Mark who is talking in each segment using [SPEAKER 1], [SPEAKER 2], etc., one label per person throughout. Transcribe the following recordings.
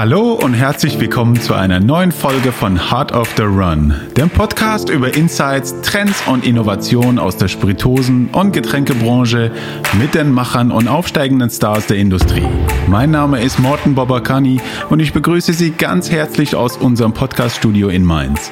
[SPEAKER 1] Hallo und herzlich willkommen zu einer neuen Folge von Heart of the Run, dem Podcast über Insights, Trends und Innovationen aus der Spiritosen- und Getränkebranche mit den Machern und aufsteigenden Stars der Industrie. Mein Name ist Morten Bobakani und ich begrüße Sie ganz herzlich aus unserem Podcaststudio in Mainz.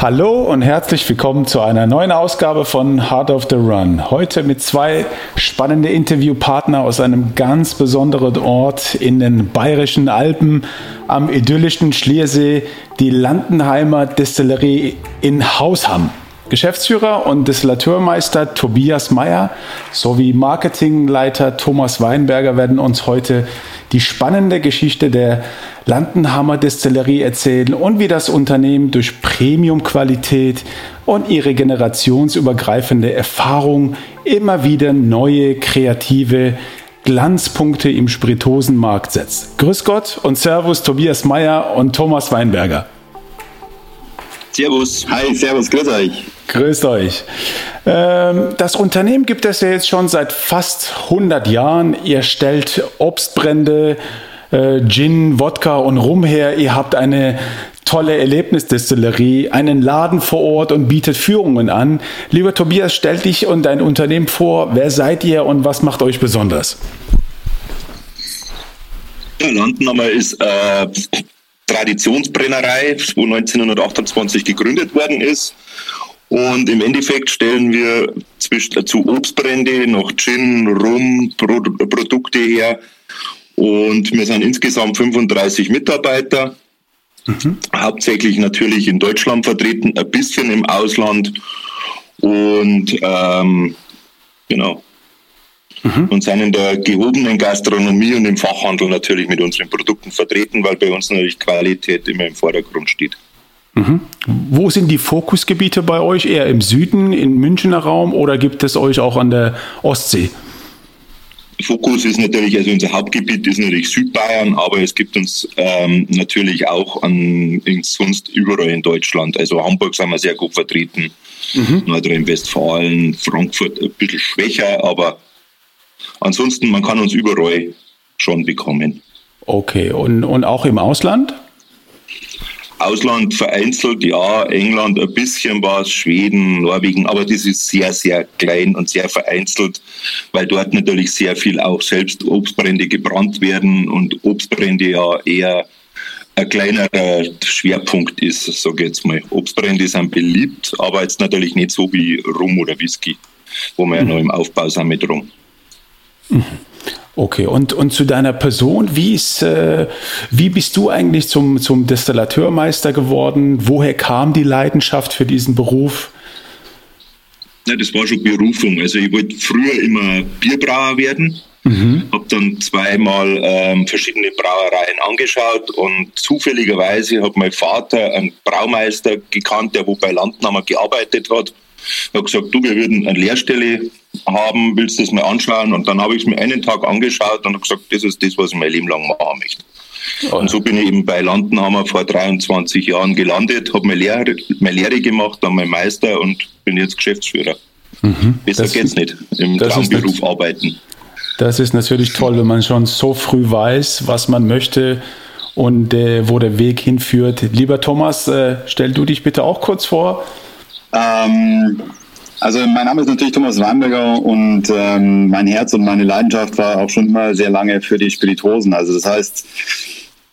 [SPEAKER 1] Hallo und herzlich willkommen zu einer neuen Ausgabe von Heart of the Run. Heute mit zwei spannenden Interviewpartner aus einem ganz besonderen Ort in den bayerischen Alpen am idyllischen Schliersee, die Landenheimer Destillerie in Hausham. Geschäftsführer und Destillateurmeister Tobias Meyer sowie Marketingleiter Thomas Weinberger werden uns heute die spannende Geschichte der Landenhammer Destillerie erzählen und wie das Unternehmen durch Premiumqualität und ihre generationsübergreifende Erfahrung immer wieder neue kreative Glanzpunkte im Spiritosenmarkt setzt. Grüß Gott und Servus Tobias Meyer und Thomas Weinberger.
[SPEAKER 2] Servus.
[SPEAKER 3] Hi, Servus, grüß euch.
[SPEAKER 1] Grüßt euch. Ähm, das Unternehmen gibt es ja jetzt schon seit fast 100 Jahren. Ihr stellt Obstbrände, äh, Gin, Wodka und Rum her. Ihr habt eine tolle Erlebnisdestillerie, einen Laden vor Ort und bietet Führungen an. Lieber Tobias, stell dich und dein Unternehmen vor. Wer seid ihr und was macht euch besonders?
[SPEAKER 2] Ja, Landnummer ist äh, Traditionsbrennerei, wo 1928 gegründet worden ist. Und im Endeffekt stellen wir zwischen, zu Obstbrände noch Gin, Rum, Pro Produkte her. Und wir sind insgesamt 35 Mitarbeiter. Mhm. Hauptsächlich natürlich in Deutschland vertreten, ein bisschen im Ausland. Und ähm, genau, mhm. und sind in der gehobenen Gastronomie und im Fachhandel natürlich mit unseren Produkten vertreten, weil bei uns natürlich Qualität immer im Vordergrund steht.
[SPEAKER 1] Mhm. Wo sind die Fokusgebiete bei euch? Eher im Süden, im Münchner Raum oder gibt es euch auch an der Ostsee?
[SPEAKER 2] Fokus ist natürlich, also unser Hauptgebiet ist natürlich Südbayern, aber es gibt uns ähm, natürlich auch an sonst überall in Deutschland. Also Hamburg sind wir sehr gut vertreten, mhm. Nordrhein-Westfalen, Frankfurt ein bisschen schwächer, aber Ansonsten, man kann uns überall schon bekommen.
[SPEAKER 1] Okay, und, und auch im Ausland?
[SPEAKER 2] Ausland vereinzelt, ja, England ein bisschen was, Schweden, Norwegen, aber das ist sehr, sehr klein und sehr vereinzelt, weil dort natürlich sehr viel auch selbst Obstbrände gebrannt werden und Obstbrände ja eher ein kleinerer Schwerpunkt ist, sage ich jetzt mal. Obstbrände sind beliebt, aber jetzt natürlich nicht so wie Rum oder Whisky, wo wir mhm. ja noch im Aufbau sind mit Rum.
[SPEAKER 1] Okay, und, und zu deiner Person, wie, ist, äh, wie bist du eigentlich zum, zum Destillateurmeister geworden? Woher kam die Leidenschaft für diesen Beruf?
[SPEAKER 2] Ja, das war schon Berufung. Also ich wollte früher immer Bierbrauer werden, mhm. habe dann zweimal ähm, verschiedene Brauereien angeschaut und zufälligerweise hat mein Vater einen Braumeister gekannt, der wo bei Landnahme gearbeitet hat. Er hat gesagt, du, wir würden eine Lehrstelle haben, willst du das mal anschauen? Und dann habe ich es mir einen Tag angeschaut und habe gesagt, das ist das, was ich mein Leben lang machen möchte. Oh. Und so bin ich eben bei Landenhammer vor 23 Jahren gelandet, habe meine Lehre, meine Lehre gemacht, dann mein Meister und bin jetzt Geschäftsführer. Mhm. Besser das, geht's nicht, im Traumberuf arbeiten.
[SPEAKER 1] Das ist natürlich toll, wenn man schon so früh weiß, was man möchte und äh, wo der Weg hinführt. Lieber Thomas, äh, stell du dich bitte auch kurz vor.
[SPEAKER 3] Ähm, also mein Name ist natürlich Thomas Weinberger und ähm, mein Herz und meine Leidenschaft war auch schon immer sehr lange für die Spirituosen. Also das heißt,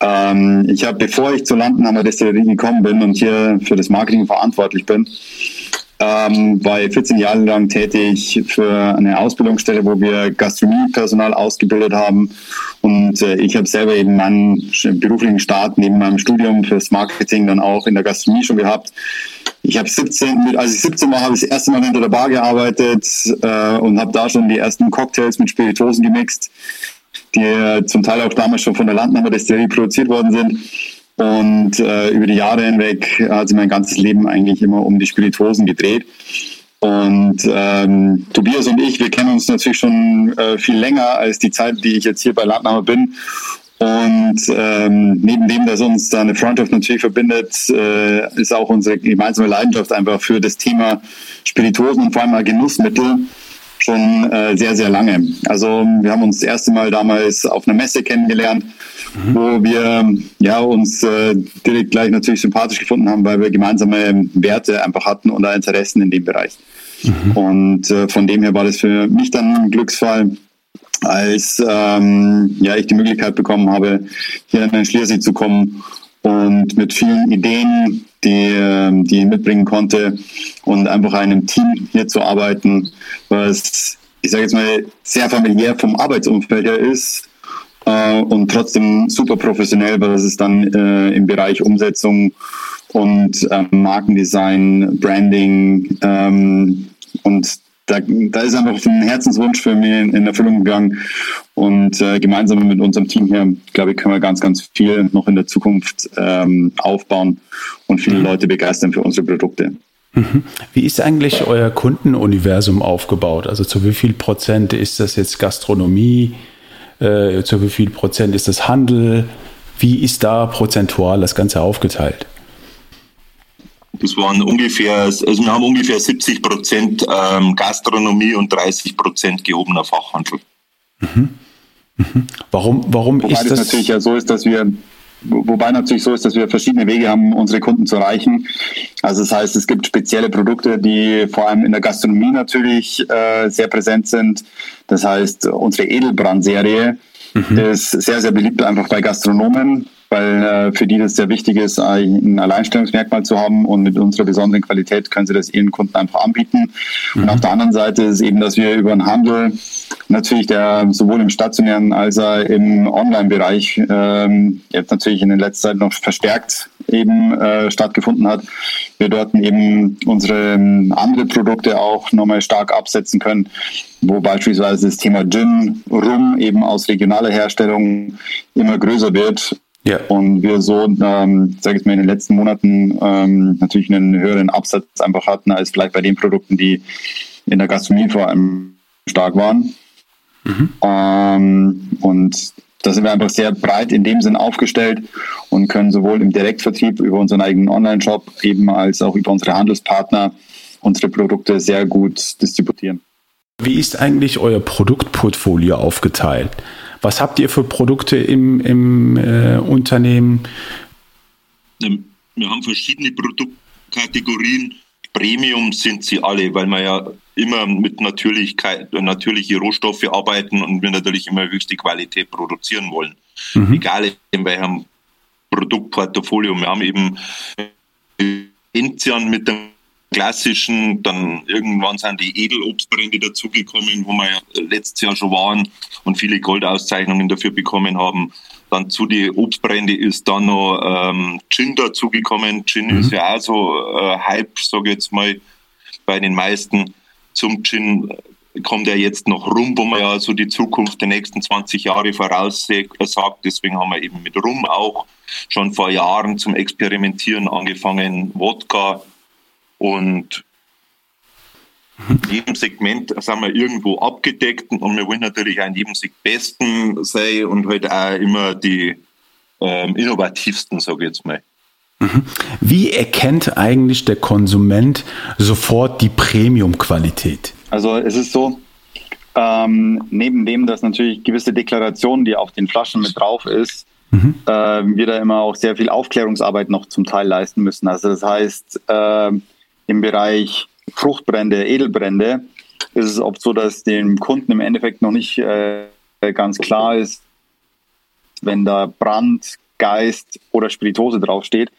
[SPEAKER 3] ähm, ich habe, bevor ich zur Landenhammer Destillerie gekommen bin und hier für das Marketing verantwortlich bin, ähm, war ich 14 Jahre lang tätig für eine Ausbildungsstelle, wo wir Gastronomiepersonal ausgebildet haben. Und äh, ich habe selber eben meinen beruflichen Start neben meinem Studium fürs Marketing dann auch in der Gastronomie schon gehabt. Ich habe 17, als ich 17 war, habe ich das erste Mal hinter der Bar gearbeitet äh, und habe da schon die ersten Cocktails mit Spiritosen gemixt, die äh, zum Teil auch damals schon von der Landnahme Destillerie produziert worden sind. Und äh, über die Jahre hinweg hat sich mein ganzes Leben eigentlich immer um die Spiritosen gedreht. Und ähm, Tobias und ich, wir kennen uns natürlich schon äh, viel länger als die Zeit, die ich jetzt hier bei Landnahme bin. Und ähm, neben dem, dass uns da eine Freundschaft natürlich verbindet, äh, ist auch unsere gemeinsame Leidenschaft einfach für das Thema Spirituosen und vor allem mal Genussmittel schon äh, sehr, sehr lange. Also wir haben uns das erste Mal damals auf einer Messe kennengelernt, mhm. wo wir ja, uns äh, direkt gleich natürlich sympathisch gefunden haben, weil wir gemeinsame Werte einfach hatten und Interessen in dem Bereich. Mhm. Und äh, von dem her war das für mich dann ein Glücksfall, als ähm, ja, ich die Möglichkeit bekommen habe, hier in den Schliersee zu kommen und mit vielen Ideen, die, ähm, die ich mitbringen konnte und einfach einem Team hier zu arbeiten, was ich sage jetzt mal sehr familiär vom Arbeitsumfeld her ist äh, und trotzdem super professionell, weil das ist dann äh, im Bereich Umsetzung und äh, Markendesign, Branding ähm, und da, da ist einfach ein Herzenswunsch für mich in, in Erfüllung gegangen. Und äh, gemeinsam mit unserem Team hier, glaube ich, können wir ganz, ganz viel noch in der Zukunft ähm, aufbauen und viele mhm. Leute begeistern für unsere Produkte.
[SPEAKER 1] Mhm. Wie ist eigentlich euer Kundenuniversum aufgebaut? Also zu wie viel Prozent ist das jetzt Gastronomie? Äh, zu wie viel Prozent ist das Handel? Wie ist da prozentual das Ganze aufgeteilt?
[SPEAKER 2] Das waren ungefähr, also wir haben ungefähr 70 Prozent ähm, Gastronomie und 30 Prozent gehobener Fachhandel.
[SPEAKER 1] Mhm. Mhm. Warum, warum
[SPEAKER 3] Wobei ist das? natürlich ja so ist, dass wir Wobei natürlich so ist, dass wir verschiedene Wege haben, unsere Kunden zu erreichen. Also das heißt, es gibt spezielle Produkte, die vor allem in der Gastronomie natürlich äh, sehr präsent sind. Das heißt, unsere Edelbrandserie mhm. ist sehr, sehr beliebt einfach bei Gastronomen, weil äh, für die das sehr wichtig ist, ein Alleinstellungsmerkmal zu haben und mit unserer besonderen Qualität können sie das ihren Kunden einfach anbieten. Mhm. Und auf der anderen Seite ist eben, dass wir über den Handel natürlich der sowohl im stationären als auch im Online-Bereich ähm, jetzt natürlich in der letzten Zeit noch verstärkt eben äh, stattgefunden hat. Wir dort eben unsere ähm, andere Produkte auch nochmal stark absetzen können, wo beispielsweise das Thema Gin, Rum eben aus regionaler Herstellung immer größer wird ja. Und wir so, ähm, sage ich mal, in den letzten Monaten ähm, natürlich einen höheren Absatz einfach hatten als vielleicht bei den Produkten, die in der Gastronomie vor allem stark waren. Mhm. Ähm, und da sind wir einfach sehr breit in dem Sinn aufgestellt und können sowohl im Direktvertrieb über unseren eigenen Online-Shop eben als auch über unsere Handelspartner unsere Produkte sehr gut distributieren.
[SPEAKER 1] Wie ist eigentlich euer Produktportfolio aufgeteilt? Was habt ihr für Produkte im, im äh, Unternehmen?
[SPEAKER 2] Ähm, wir haben verschiedene Produktkategorien. Premium sind sie alle, weil wir ja immer mit Natürlichkeit, natürliche Rohstoffe arbeiten und wir natürlich immer höchste Qualität produzieren wollen. Mhm. Egal in welchem Produktportfolio. Wir haben eben Enzian mit dem klassischen, dann irgendwann sind die Edelobstbrände dazugekommen, wo wir ja letztes Jahr schon waren und viele Goldauszeichnungen dafür bekommen haben. Dann zu den Obstbrände ist dann noch ähm, Gin dazugekommen. Gin mhm. ist ja auch so äh, Hype, sage ich jetzt mal, bei den meisten. Zum Gin kommt ja jetzt noch rum, wo man ja so die Zukunft der nächsten 20 Jahre voraussagt. Deswegen haben wir eben mit Rum auch schon vor Jahren zum Experimentieren angefangen. Wodka, und in jedem Segment sind wir irgendwo abgedeckt und wir wollen natürlich auch in jedem Segment Besten sein und halt auch immer die ähm, innovativsten, sage ich jetzt mal.
[SPEAKER 1] Mhm. Wie erkennt eigentlich der Konsument sofort die Premium-Qualität?
[SPEAKER 3] Also es ist so, ähm, neben dem, dass natürlich gewisse Deklarationen, die auf den Flaschen mit drauf ist, mhm. äh, wir da immer auch sehr viel Aufklärungsarbeit noch zum Teil leisten müssen. Also das heißt, äh, im Bereich Fruchtbrände, Edelbrände ist es oft so, dass dem Kunden im Endeffekt noch nicht äh, ganz klar ist, wenn da Brand, Geist oder Spiritose draufsteht,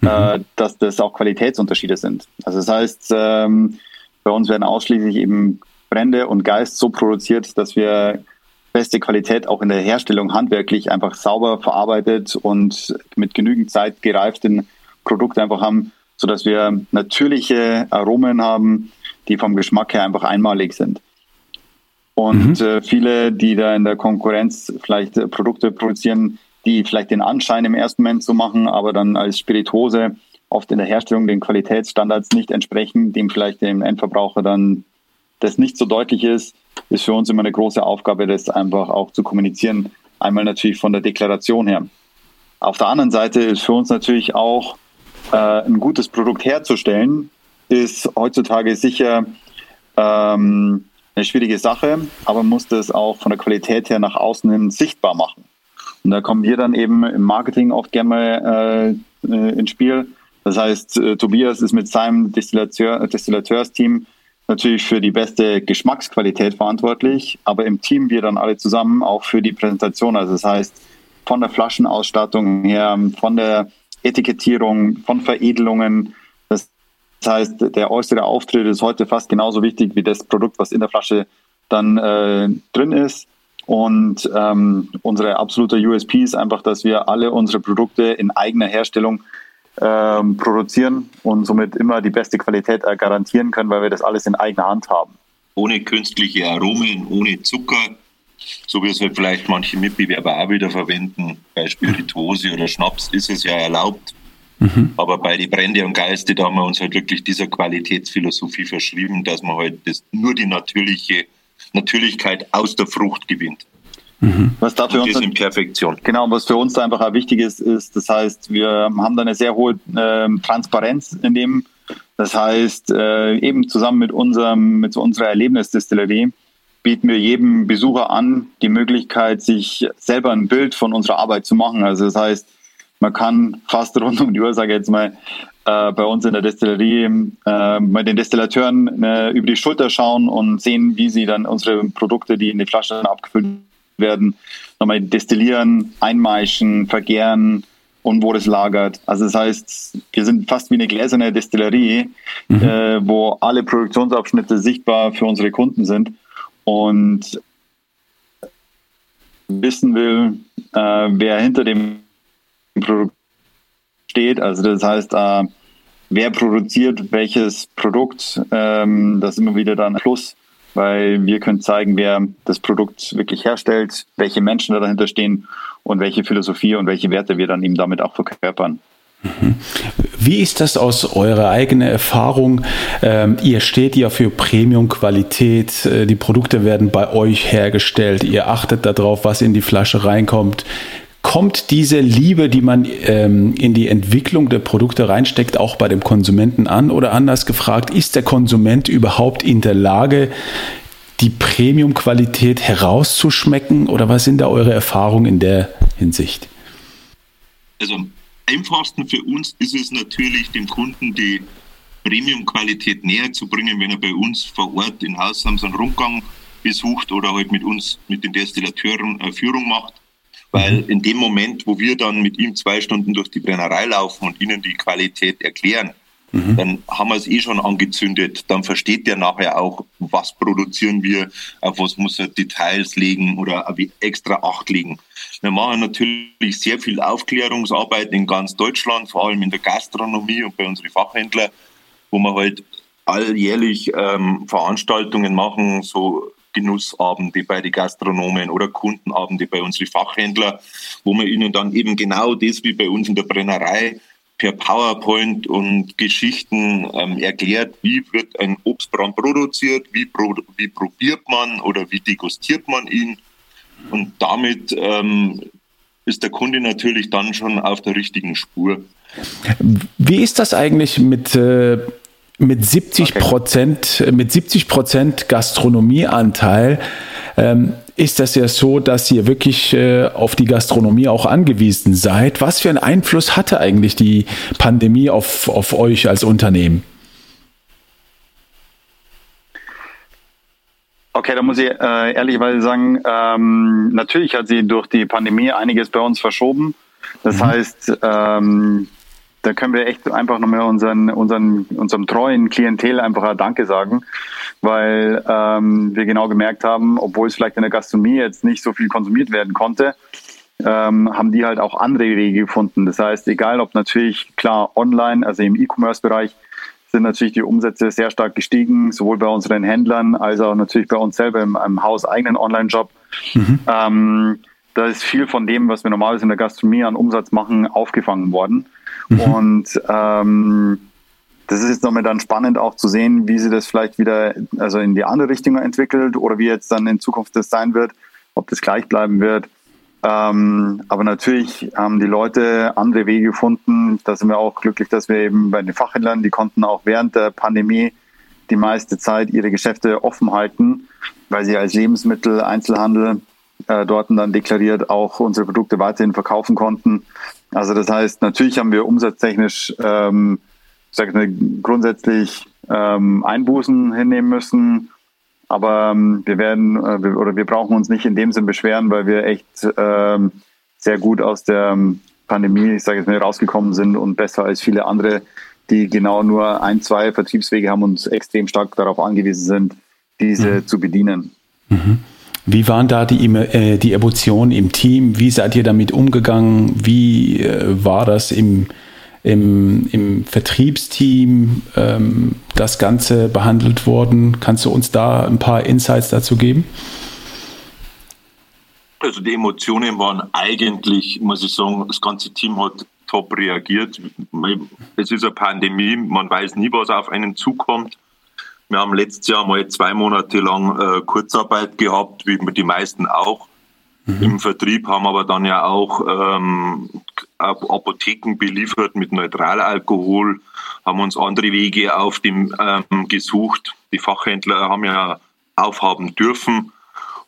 [SPEAKER 3] mhm. äh, dass das auch Qualitätsunterschiede sind. Also das heißt, ähm, bei uns werden ausschließlich eben Brände und Geist so produziert, dass wir beste Qualität auch in der Herstellung handwerklich einfach sauber verarbeitet und mit genügend Zeit gereiften Produkte einfach haben, sodass wir natürliche Aromen haben, die vom Geschmack her einfach einmalig sind. Und mhm. äh, viele, die da in der Konkurrenz vielleicht äh, Produkte produzieren, die vielleicht den Anschein im ersten Moment so machen, aber dann als Spirituose oft in der Herstellung den Qualitätsstandards nicht entsprechen, dem vielleicht dem Endverbraucher dann das nicht so deutlich ist, ist für uns immer eine große Aufgabe, das einfach auch zu kommunizieren. Einmal natürlich von der Deklaration her. Auf der anderen Seite ist für uns natürlich auch äh, ein gutes Produkt herzustellen, ist heutzutage sicher ähm, eine schwierige Sache, aber man muss das auch von der Qualität her nach außen hin sichtbar machen. Und da kommen wir dann eben im Marketing oft gerne mal äh, äh ins Spiel. Das heißt, äh, Tobias ist mit seinem Destillateur, Destillateurs-Team natürlich für die beste Geschmacksqualität verantwortlich, aber im Team wir dann alle zusammen auch für die Präsentation. Also das heißt, von der Flaschenausstattung her, von der Etikettierung, von Veredelungen. Das heißt, der äußere Auftritt ist heute fast genauso wichtig wie das Produkt, was in der Flasche dann äh, drin ist. Und ähm, unsere absolute USP ist einfach, dass wir alle unsere Produkte in eigener Herstellung ähm, produzieren und somit immer die beste Qualität äh, garantieren können, weil wir das alles in eigener Hand haben.
[SPEAKER 2] Ohne künstliche Aromen, ohne Zucker, so wie es halt vielleicht manche Mitbewerber auch wieder verwenden. Bei Spirituose oder Schnaps ist es ja erlaubt. Mhm. Aber bei die Brände und Geiste, da haben wir uns halt wirklich dieser Qualitätsphilosophie verschrieben, dass man halt das, nur die natürliche Natürlichkeit aus der Frucht gewinnt.
[SPEAKER 3] Mhm. Was da für uns
[SPEAKER 2] in Perfektion.
[SPEAKER 3] Genau, was für uns da einfach auch wichtig ist, ist, das heißt, wir haben da eine sehr hohe äh, Transparenz in dem. Das heißt, äh, eben zusammen mit unserem, mit unserer Erlebnisdistillerie bieten wir jedem Besucher an, die Möglichkeit, sich selber ein Bild von unserer Arbeit zu machen. Also das heißt, man kann fast rund um die Uhr, sage ich jetzt mal, äh, bei uns in der Destillerie äh, bei den Destillateuren äh, über die Schulter schauen und sehen, wie sie dann unsere Produkte, die in die Flaschen abgefüllt werden, nochmal destillieren, einmeischen, vergären und wo das lagert. Also das heißt, wir sind fast wie eine gläserne Destillerie, mhm. äh, wo alle Produktionsabschnitte sichtbar für unsere Kunden sind und wissen will, äh, wer hinter dem Produkt steht. Also das heißt, äh, wer produziert welches Produkt, ähm, das ist immer wieder dann ein Plus, weil wir können zeigen, wer das Produkt wirklich herstellt, welche Menschen da dahinter stehen und welche Philosophie und welche Werte wir dann eben damit auch verkörpern.
[SPEAKER 1] Wie ist das aus eurer eigenen Erfahrung? Ähm, ihr steht ja für Premium-Qualität, äh, die Produkte werden bei euch hergestellt, ihr achtet darauf, was in die Flasche reinkommt. Kommt diese Liebe, die man ähm, in die Entwicklung der Produkte reinsteckt, auch bei dem Konsumenten an? Oder anders gefragt, ist der Konsument überhaupt in der Lage, die Premium-Qualität herauszuschmecken? Oder was sind da eure Erfahrungen in der Hinsicht?
[SPEAKER 2] Also einfachsten für uns ist es natürlich, dem Kunden die Premium-Qualität näher zu bringen, wenn er bei uns vor Ort in Haus haben, so einen Rundgang besucht oder halt mit uns, mit den Destillateuren eine Führung macht. Weil in dem Moment, wo wir dann mit ihm zwei Stunden durch die Brennerei laufen und ihnen die Qualität erklären, mhm. dann haben wir es eh schon angezündet. Dann versteht der nachher auch, was produzieren wir, auf was muss er Details legen oder extra Acht legen. Wir machen natürlich sehr viel Aufklärungsarbeit in ganz Deutschland, vor allem in der Gastronomie und bei unseren Fachhändlern, wo wir halt alljährlich ähm, Veranstaltungen machen, so Genussabende bei den Gastronomen oder Kundenabende bei unseren Fachhändlern, wo man ihnen dann eben genau das wie bei uns in der Brennerei per PowerPoint und Geschichten ähm, erklärt, wie wird ein Obstbrand produziert, wie, pro, wie probiert man oder wie degustiert man ihn und damit ähm, ist der Kunde natürlich dann schon auf der richtigen Spur.
[SPEAKER 1] Wie ist das eigentlich mit, äh, mit 70 Prozent, okay. mit 70 Prozent Gastronomieanteil? Ähm, ist das ja so, dass ihr wirklich äh, auf die Gastronomie auch angewiesen seid. Was für einen Einfluss hatte eigentlich die Pandemie auf, auf euch als Unternehmen?
[SPEAKER 3] Okay, da muss ich äh, ehrlicherweise sagen, ähm, natürlich hat sie durch die Pandemie einiges bei uns verschoben. Das mhm. heißt, ähm, da können wir echt einfach nochmal unseren, unseren, unserem treuen Klientel einfach ein Danke sagen, weil ähm, wir genau gemerkt haben, obwohl es vielleicht in der Gastronomie jetzt nicht so viel konsumiert werden konnte, ähm, haben die halt auch andere Wege gefunden. Das heißt, egal ob natürlich klar online, also im E-Commerce-Bereich, sind natürlich die Umsätze sehr stark gestiegen, sowohl bei unseren Händlern als auch natürlich bei uns selber im, im hauseigenen Online-Job. Mhm. Ähm, da ist viel von dem, was wir normalerweise in der Gastronomie an Umsatz machen, aufgefangen worden. Mhm. Und ähm, das ist jetzt nochmal dann spannend auch zu sehen, wie sie das vielleicht wieder also in die andere Richtung entwickelt oder wie jetzt dann in Zukunft das sein wird, ob das gleich bleiben wird. Ähm, aber natürlich haben die Leute andere Wege gefunden. Da sind wir auch glücklich, dass wir eben bei den Fachhändlern, die konnten auch während der Pandemie die meiste Zeit ihre Geschäfte offen halten. weil sie als Lebensmitteleinzelhandel äh, dort dann deklariert auch unsere Produkte weiterhin verkaufen konnten. Also das heißt, natürlich haben wir umsatztechnisch ähm, sag ich mal, grundsätzlich ähm, Einbußen hinnehmen müssen. Aber ähm, wir werden äh, wir, oder wir brauchen uns nicht in dem Sinn beschweren, weil wir echt ähm, sehr gut aus der ähm, Pandemie, ich sage jetzt mal, rausgekommen sind und besser als viele andere, die genau nur ein, zwei Vertriebswege haben und extrem stark darauf angewiesen sind, diese mhm. zu bedienen.
[SPEAKER 1] Mhm. Wie waren da die, äh, die Emotionen im Team? Wie seid ihr damit umgegangen? Wie äh, war das im, im, im Vertriebsteam ähm, das Ganze behandelt worden? Kannst du uns da ein paar Insights dazu geben?
[SPEAKER 2] Also die Emotionen waren eigentlich, muss ich sagen, das ganze Team hat top reagiert. Es ist eine Pandemie, man weiß nie, was auf einen zukommt. Wir haben letztes Jahr mal zwei Monate lang äh, Kurzarbeit gehabt, wie die meisten auch. Mhm. Im Vertrieb haben aber dann ja auch ähm, Apotheken beliefert mit Neutralalkohol, haben uns andere Wege auf dem ähm, gesucht. Die Fachhändler haben ja aufhaben dürfen.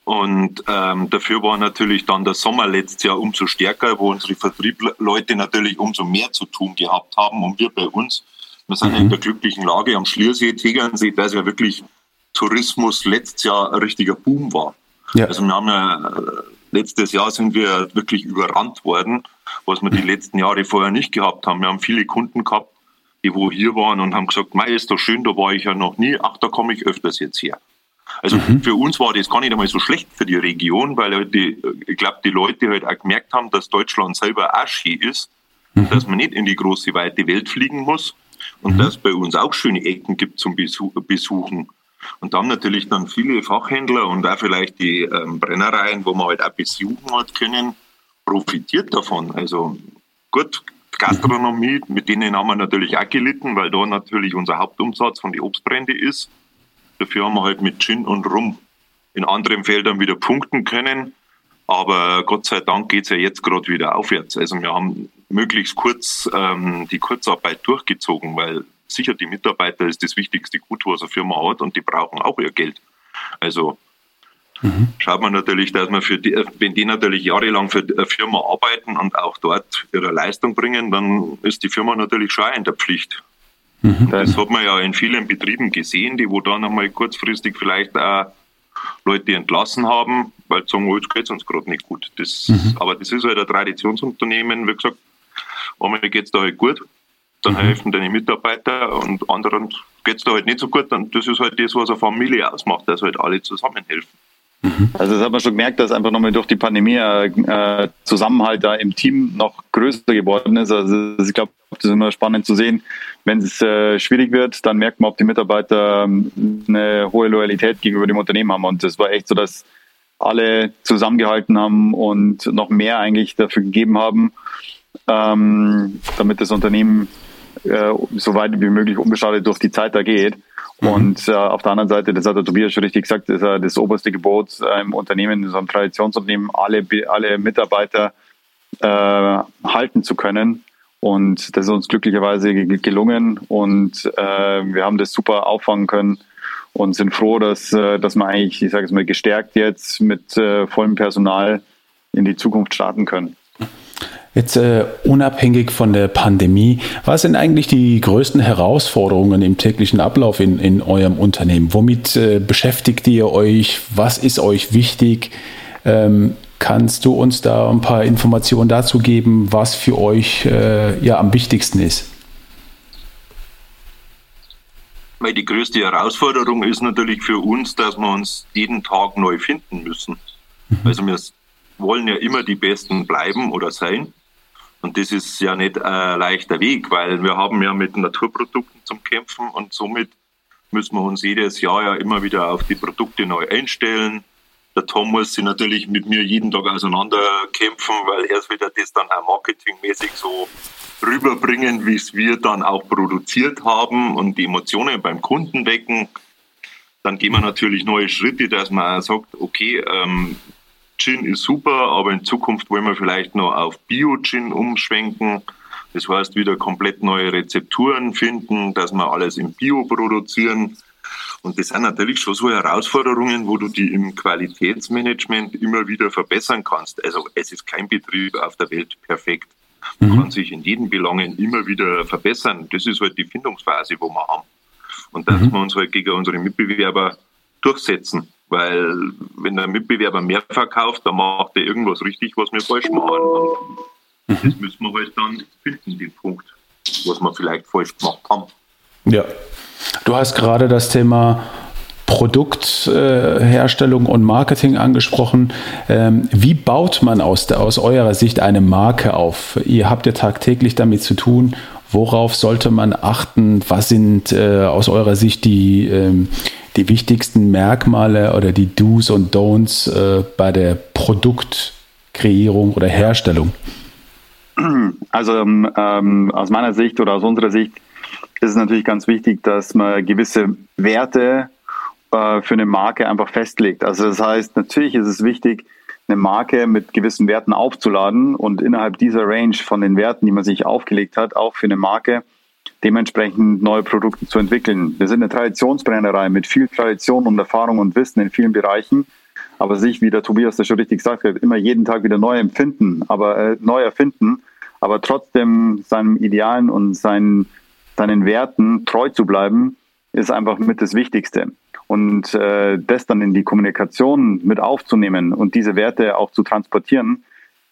[SPEAKER 2] Und ähm, dafür war natürlich dann der Sommer letztes Jahr umso stärker, wo unsere Vertriebleute natürlich umso mehr zu tun gehabt haben und wir bei uns. Wir sind mhm. in der glücklichen Lage am Schliersee, Tegernsee, dass ja wirklich Tourismus letztes Jahr ein richtiger Boom war. Ja. Also wir haben ja äh, letztes Jahr sind wir wirklich überrannt worden, was wir die mhm. letzten Jahre vorher nicht gehabt haben. Wir haben viele Kunden gehabt, die wo hier waren und haben gesagt, Mei, ist doch schön, da war ich ja noch nie, ach, da komme ich öfters jetzt her. Also mhm. für uns war das gar nicht einmal so schlecht für die Region, weil halt die, ich glaube, die Leute halt auch gemerkt haben, dass Deutschland selber auch schön ist, mhm. dass man nicht in die große, weite Welt fliegen muss und mhm. dass es bei uns auch schöne Ecken gibt zum Besuch, Besuchen. Und da haben natürlich dann viele Fachhändler und auch vielleicht die ähm, Brennereien, wo man halt auch besuchen hat können, profitiert davon. Also gut, Gastronomie, mit denen haben wir natürlich auch gelitten, weil da natürlich unser Hauptumsatz von den Obstbrände ist. Dafür haben wir halt mit Gin und Rum in anderen Feldern wieder punkten können. Aber Gott sei Dank geht es ja jetzt gerade wieder aufwärts. Also wir haben möglichst kurz ähm, die Kurzarbeit durchgezogen, weil sicher die Mitarbeiter ist das wichtigste Gut, was eine Firma hat und die brauchen auch ihr Geld. Also mhm. schaut man natürlich, dass man für die, wenn die natürlich jahrelang für eine Firma arbeiten und auch dort ihre Leistung bringen, dann ist die Firma natürlich schon in der Pflicht. Mhm. Das hat man ja in vielen Betrieben gesehen, die wo dann einmal kurzfristig vielleicht auch Leute entlassen haben, weil sie sagen, oh, jetzt geht es uns gerade nicht gut. Das, mhm. Aber das ist halt ein Traditionsunternehmen, wie gesagt, einmal geht es da halt gut, dann mhm. helfen deine Mitarbeiter und anderen geht es da halt nicht so gut. Und das ist halt das, was eine Familie ausmacht, dass halt alle zusammenhelfen.
[SPEAKER 3] Mhm. Also das hat man schon gemerkt, dass einfach nochmal durch die Pandemie äh, Zusammenhalt da im Team noch größer geworden ist. Also ich glaube, das ist immer spannend zu sehen. Wenn es äh, schwierig wird, dann merkt man, ob die Mitarbeiter ähm, eine hohe Loyalität gegenüber dem Unternehmen haben. Und das war echt so, dass alle zusammengehalten haben und noch mehr eigentlich dafür gegeben haben, ähm, damit das Unternehmen äh, so weit wie möglich unbeschadet durch die Zeit da geht. Mhm. Und äh, auf der anderen Seite, das hat der Tobias schon richtig gesagt, ist äh, das oberste Gebot äh, im Unternehmen, in so einem Traditionsunternehmen, alle, alle Mitarbeiter äh, halten zu können. Und das ist uns glücklicherweise gelungen und äh, wir haben das super auffangen können und sind froh, dass, äh, dass wir eigentlich, ich sage es mal, gestärkt jetzt mit äh, vollem Personal in die Zukunft starten können.
[SPEAKER 1] Jetzt äh, unabhängig von der Pandemie, was sind eigentlich die größten Herausforderungen im täglichen Ablauf in, in eurem Unternehmen? Womit äh, beschäftigt ihr euch? Was ist euch wichtig? Ähm, kannst du uns da ein paar Informationen dazu geben, was für euch äh, ja am wichtigsten ist?
[SPEAKER 2] Weil die größte Herausforderung ist natürlich für uns, dass wir uns jeden Tag neu finden müssen. Mhm. Also wir wollen ja immer die Besten bleiben oder sein. Und das ist ja nicht ein leichter Weg, weil wir haben ja mit Naturprodukten zum Kämpfen und somit müssen wir uns jedes Jahr ja immer wieder auf die Produkte neu einstellen. Der Tom muss sich natürlich mit mir jeden Tag auseinanderkämpfen, weil er wieder das dann auch marketingmäßig so rüberbringen, wie es wir dann auch produziert haben und die Emotionen beim Kunden wecken. Dann gehen wir natürlich neue Schritte, dass man sagt, okay, ähm, Gin ist super, aber in Zukunft wollen wir vielleicht noch auf Bio-Gin umschwenken. Das heißt, wieder komplett neue Rezepturen finden, dass wir alles im Bio produzieren. Und das sind natürlich schon so Herausforderungen, wo du die im Qualitätsmanagement immer wieder verbessern kannst. Also es ist kein Betrieb auf der Welt perfekt. Man mhm. kann sich in jeden Belangen immer wieder verbessern. Das ist halt die Findungsphase, wo wir haben. Und da mhm. müssen wir uns halt gegen unsere Mitbewerber durchsetzen. Weil wenn der Mitbewerber mehr verkauft, dann macht er irgendwas richtig, was wir falsch machen. Und mhm. das müssen wir halt dann finden, den Punkt, was wir vielleicht falsch gemacht haben.
[SPEAKER 1] Ja. Du hast gerade das Thema Produktherstellung äh, und Marketing angesprochen. Ähm, wie baut man aus, aus eurer Sicht eine Marke auf? Ihr habt ja tagtäglich damit zu tun. Worauf sollte man achten? Was sind äh, aus eurer Sicht die, ähm, die wichtigsten Merkmale oder die Do's und Don'ts äh, bei der Produktkreierung oder Herstellung?
[SPEAKER 3] Also ähm, aus meiner Sicht oder aus unserer Sicht ist es natürlich ganz wichtig, dass man gewisse Werte äh, für eine Marke einfach festlegt. Also das heißt, natürlich ist es wichtig, eine Marke mit gewissen Werten aufzuladen und innerhalb dieser Range von den Werten, die man sich aufgelegt hat, auch für eine Marke dementsprechend neue Produkte zu entwickeln. Wir sind eine Traditionsbrennerei mit viel Tradition und Erfahrung und Wissen in vielen Bereichen, aber sich, wie der Tobias das schon richtig hat, immer jeden Tag wieder neu empfinden, aber äh, neu erfinden, aber trotzdem seinem Idealen und seinen, seinen Werten treu zu bleiben, ist einfach mit das Wichtigste. Und äh, das dann in die Kommunikation mit aufzunehmen und diese Werte auch zu transportieren,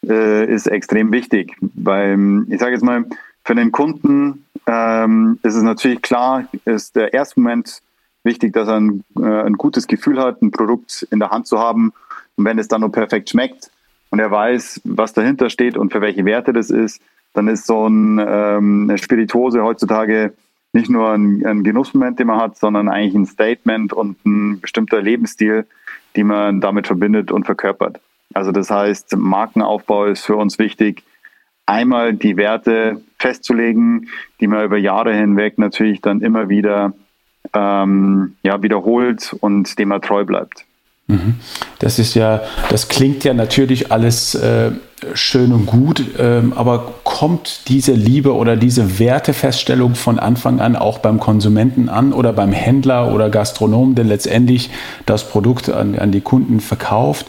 [SPEAKER 3] äh, ist extrem wichtig. Weil, ich sage jetzt mal, für den Kunden ähm, ist es natürlich klar, ist der erste Moment wichtig, dass er ein, äh, ein gutes Gefühl hat, ein Produkt in der Hand zu haben. Und wenn es dann nur perfekt schmeckt und er weiß, was dahinter steht und für welche Werte das ist, dann ist so ein, ähm, eine Spirituose heutzutage nicht nur ein, ein Genussmoment, den man hat, sondern eigentlich ein Statement und ein bestimmter Lebensstil, die man damit verbindet und verkörpert. Also das heißt, Markenaufbau ist für uns wichtig, einmal die Werte festzulegen, die man über Jahre hinweg natürlich dann immer wieder ähm, ja, wiederholt und dem man treu bleibt.
[SPEAKER 1] Mhm. Das ist ja, das klingt ja natürlich alles äh, schön und gut, ähm, aber kommt diese Liebe oder diese Wertefeststellung von Anfang an auch beim Konsumenten an oder beim Händler oder Gastronomen, der letztendlich das Produkt an, an die Kunden verkauft?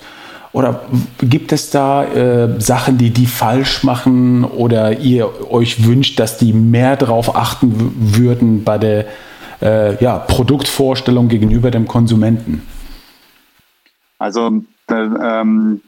[SPEAKER 1] Oder gibt es da äh, Sachen, die die falsch machen oder ihr euch wünscht, dass die mehr darauf achten würden bei der äh, ja, Produktvorstellung gegenüber dem Konsumenten?
[SPEAKER 3] Also ähm,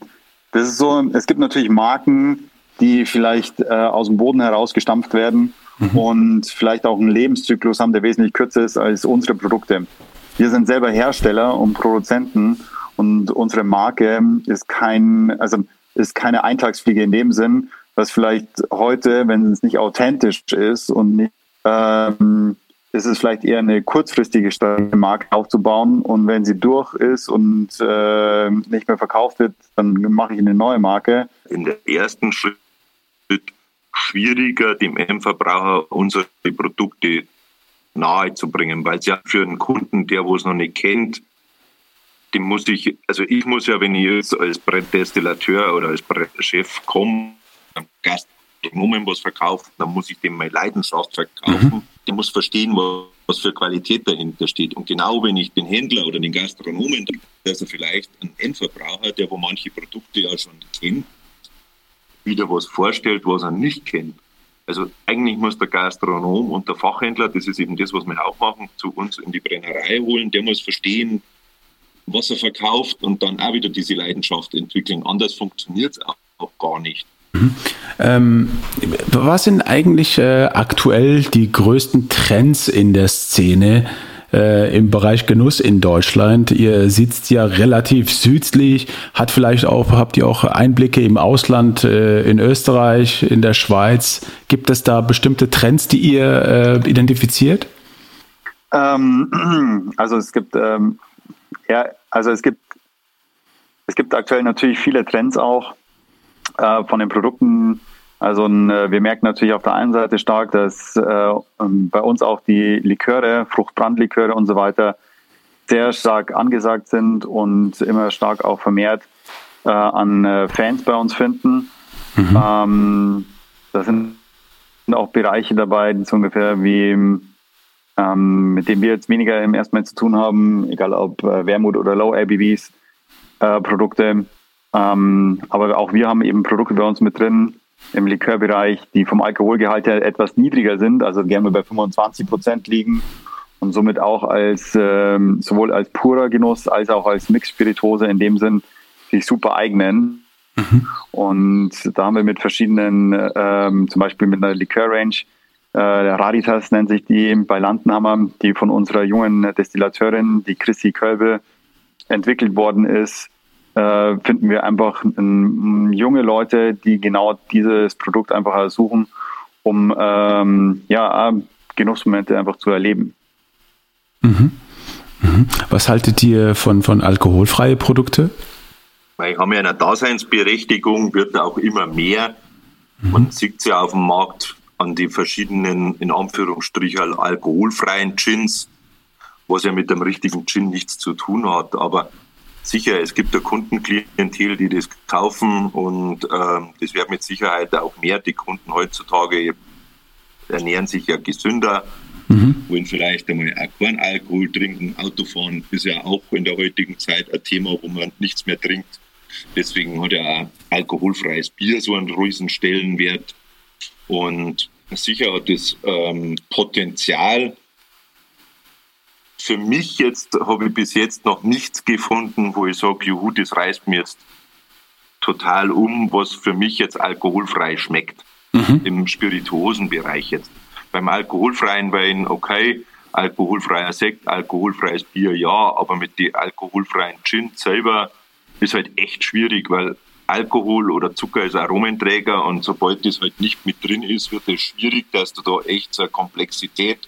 [SPEAKER 3] das ist so, es gibt natürlich Marken, die vielleicht äh, aus dem Boden heraus gestampft werden mhm. und vielleicht auch einen Lebenszyklus haben, der wesentlich kürzer ist als unsere Produkte. Wir sind selber Hersteller und Produzenten und unsere Marke ist kein, also ist keine Eintagsfliege in dem Sinn, was vielleicht heute, wenn es nicht authentisch ist und nicht ähm, ist es vielleicht eher eine kurzfristige Marke aufzubauen. Und wenn sie durch ist und äh, nicht mehr verkauft wird, dann mache ich eine neue Marke.
[SPEAKER 2] In der ersten Schritt schwieriger, dem Endverbraucher unsere Produkte nahe zu bringen, weil es ja für einen Kunden, der wo es noch nicht kennt, dem muss ich, also ich muss ja, wenn ich jetzt als Brettdestillateur oder als Brettchef komme, Gastronomen was verkaufen, dann muss ich dem meine Leidenschaft verkaufen. Mhm der muss verstehen, was für Qualität dahinter steht. Und genau wenn ich den Händler oder den Gastronomen, also vielleicht ein Endverbraucher, der wo manche Produkte ja schon kennt, wieder was vorstellt, was er nicht kennt. Also eigentlich muss der Gastronom und der Fachhändler, das ist eben das, was wir auch machen, zu uns in die Brennerei holen. Der muss verstehen, was er verkauft und dann auch wieder diese Leidenschaft entwickeln. Anders funktioniert es auch, auch gar nicht.
[SPEAKER 1] Mhm. Ähm, was sind eigentlich äh, aktuell die größten Trends in der Szene äh, im Bereich Genuss in Deutschland? Ihr sitzt ja relativ südlich, hat vielleicht auch, habt ihr auch Einblicke im Ausland, äh, in Österreich, in der Schweiz? Gibt es da bestimmte Trends, die ihr äh, identifiziert?
[SPEAKER 3] Ähm, also es gibt ähm, ja, also es gibt es gibt aktuell natürlich viele Trends auch äh, von den Produkten. Also äh, wir merken natürlich auf der einen Seite stark, dass äh, ähm, bei uns auch die Liköre, Fruchtbrandliköre und so weiter sehr stark angesagt sind und immer stark auch vermehrt äh, an äh, Fans bei uns finden. Mhm. Ähm, da sind auch Bereiche dabei, die so ungefähr wie ähm, mit dem wir jetzt weniger im ersten Moment zu tun haben, egal ob äh, Wermut oder Low ABVs äh, Produkte. Ähm, aber auch wir haben eben Produkte bei uns mit drin im Likörbereich, die vom Alkoholgehalt her etwas niedriger sind, also gerne bei 25 Prozent liegen und somit auch als ähm, sowohl als purer Genuss als auch als Mixspiritose in dem Sinn sich super eignen. Mhm. Und da haben wir mit verschiedenen, ähm, zum Beispiel mit einer Likör-Range, äh, Raritas nennt sich die bei Landenhammer, die von unserer jungen Destillateurin, die Chrissy Kölbe, entwickelt worden ist, äh, finden wir einfach ein, junge Leute, die genau dieses Produkt einfach suchen, um ähm, ja, Genussmomente einfach zu erleben.
[SPEAKER 1] Mhm. Mhm. Was haltet ihr von, von alkoholfreie Produkte?
[SPEAKER 2] Weil haben ja eine Daseinsberechtigung, wird auch immer mehr. Mhm. Man sieht es ja auf dem Markt an die verschiedenen, in Anführungsstrichen, alkoholfreien Gins, was ja mit dem richtigen Gin nichts zu tun hat. Aber sicher, es gibt ein Kundenklientel, die das kaufen und äh, das wird mit Sicherheit auch mehr. Die Kunden heutzutage ernähren sich ja gesünder, mhm. wollen vielleicht einmal auch keinen Alkohol trinken. Autofahren ist ja auch in der heutigen Zeit ein Thema, wo man nichts mehr trinkt. Deswegen hat ja auch alkoholfreies Bier so einen riesen Stellenwert. Und sicher hat es ähm, Potenzial. Für mich jetzt habe ich bis jetzt noch nichts gefunden, wo ich sage, juhu, das reißt mir jetzt total um, was für mich jetzt alkoholfrei schmeckt. Mhm. Im Spirituosenbereich jetzt. Beim alkoholfreien Wein, okay, alkoholfreier Sekt, alkoholfreies Bier, ja, aber mit den alkoholfreien Gin selber ist halt echt schwierig, weil Alkohol oder Zucker ist Aromenträger und sobald das halt nicht mit drin ist, wird es schwierig, dass du da echt so eine Komplexität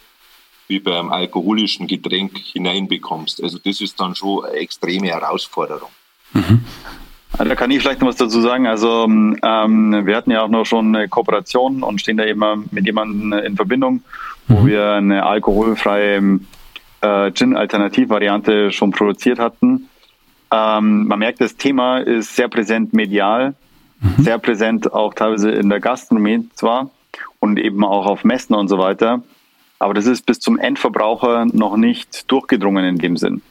[SPEAKER 2] wie beim alkoholischen Getränk hineinbekommst. Also das ist dann schon eine extreme Herausforderung.
[SPEAKER 3] Mhm. Da kann ich vielleicht noch was dazu sagen. Also ähm, wir hatten ja auch noch schon eine Kooperation und stehen da immer mit jemandem in Verbindung, wo mhm. wir eine alkoholfreie äh, Gin-Alternativvariante schon produziert hatten. Ähm, man merkt, das Thema ist sehr präsent medial, mhm. sehr präsent auch teilweise in der Gastronomie zwar und eben auch auf Messen und so weiter. Aber das ist bis zum Endverbraucher noch nicht durchgedrungen in dem Sinn.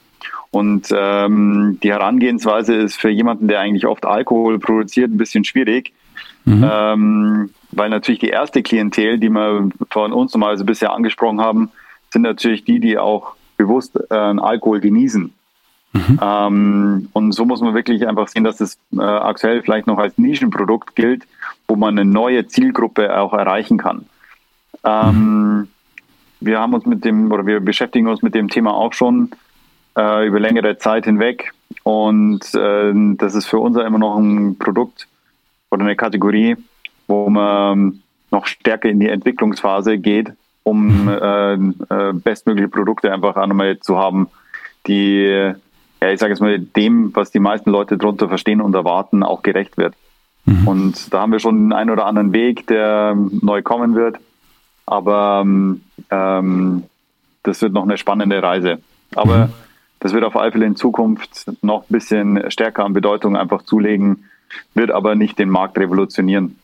[SPEAKER 3] Und ähm, die Herangehensweise ist für jemanden, der eigentlich oft Alkohol produziert, ein bisschen schwierig, mhm. ähm, weil natürlich die erste Klientel, die wir von uns normalerweise bisher angesprochen haben, sind natürlich die, die auch bewusst äh, Alkohol genießen. Mhm. Ähm, und so muss man wirklich einfach sehen, dass es äh, aktuell vielleicht noch als Nischenprodukt gilt, wo man eine neue Zielgruppe auch erreichen kann. Ähm, mhm. Wir haben uns mit dem, oder wir beschäftigen uns mit dem Thema auch schon äh, über längere Zeit hinweg. Und äh, das ist für uns immer noch ein Produkt oder eine Kategorie, wo man noch stärker in die Entwicklungsphase geht, um mhm. äh, äh, bestmögliche Produkte einfach einmal zu haben, die ja, ich sage jetzt mal, dem, was die meisten Leute darunter verstehen und erwarten, auch gerecht wird. Mhm. Und da haben wir schon einen oder anderen Weg, der neu kommen wird. Aber ähm, das wird noch eine spannende Reise. Aber mhm. das wird auf alle Fälle in Zukunft noch ein bisschen stärker an Bedeutung einfach zulegen, wird aber nicht den Markt revolutionieren.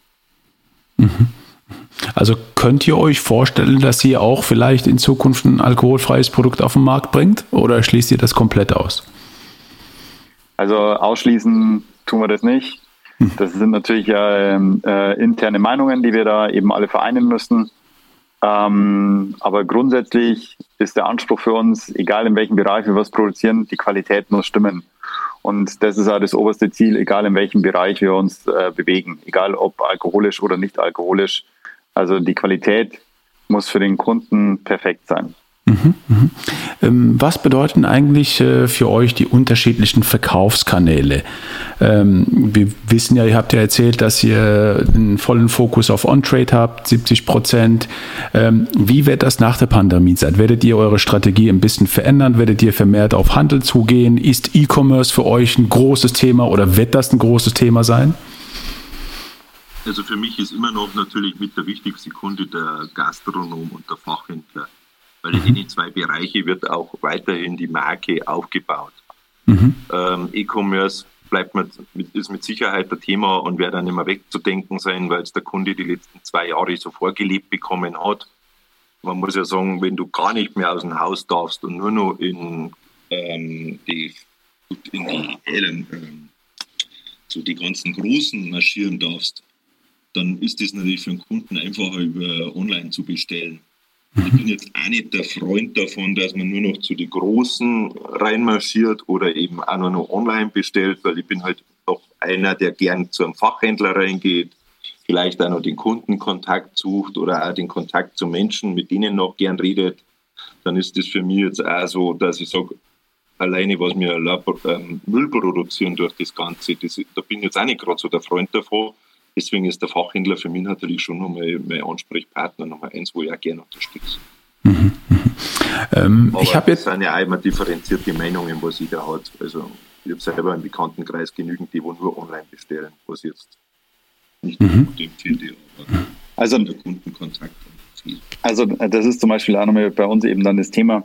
[SPEAKER 1] Mhm. Also könnt ihr euch vorstellen, dass ihr auch vielleicht in Zukunft ein alkoholfreies Produkt auf den Markt bringt oder schließt ihr das komplett aus?
[SPEAKER 3] Also ausschließen tun wir das nicht. Hm. Das sind natürlich äh, äh, interne Meinungen, die wir da eben alle vereinen müssen. Ähm, aber grundsätzlich ist der Anspruch für uns, egal in welchem Bereich wir was produzieren, die Qualität muss stimmen. Und das ist auch das oberste Ziel, egal in welchem Bereich wir uns äh, bewegen, egal ob alkoholisch oder nicht alkoholisch. Also die Qualität muss für den Kunden perfekt sein. Mhm,
[SPEAKER 1] mhm. Ähm, was bedeuten eigentlich äh, für euch die unterschiedlichen Verkaufskanäle? Ähm, wir wissen ja, ihr habt ja erzählt, dass ihr einen vollen Fokus auf On-Trade habt, 70 Prozent. Ähm, wie wird das nach der Pandemie sein? Werdet ihr eure Strategie ein bisschen verändern? Werdet ihr vermehrt auf Handel zugehen? Ist E-Commerce für euch ein großes Thema oder wird das ein großes Thema sein?
[SPEAKER 2] Also für mich ist immer noch natürlich mit der wichtigste Kunde der Gastronom und der Fachhändler weil in den zwei Bereiche wird auch weiterhin die Marke aufgebaut. Mhm. Ähm, E-Commerce bleibt mit, ist mit Sicherheit ein Thema und wird dann immer wegzudenken sein, weil es der Kunde die letzten zwei Jahre so vorgelebt bekommen hat. man muss ja sagen, wenn du gar nicht mehr aus dem Haus darfst und nur noch in ähm, die, in die ähm, so die ganzen Großen marschieren darfst, dann ist das natürlich für den Kunden einfacher über online zu bestellen. Ich bin jetzt auch nicht der Freund davon, dass man nur noch zu den Großen reinmarschiert oder eben auch nur noch online bestellt, weil ich bin halt auch einer, der gern zu einem Fachhändler reingeht, vielleicht auch noch den Kundenkontakt sucht oder auch den Kontakt zu Menschen, mit denen noch gern redet. Dann ist das für mich jetzt auch so, dass ich sage, alleine was wir ähm, Müll produzieren durch das Ganze, das, da bin ich jetzt auch nicht gerade so der Freund davon. Deswegen ist der Fachhändler für mich natürlich schon nochmal mein Ansprechpartner Nummer eins, wo ich auch gerne unterstütze. Mhm, mhm. Ähm, Aber ich habe jetzt. Es sind ja auch immer differenzierte Meinungen, was jeder hat. Also, ich habe selber im Bekanntenkreis genügend, die wo nur online bestellen, was jetzt nicht mhm. gut empfinde, aber
[SPEAKER 3] also, der Kundenkontakt. Also, das ist zum Beispiel auch nochmal bei uns eben dann das Thema,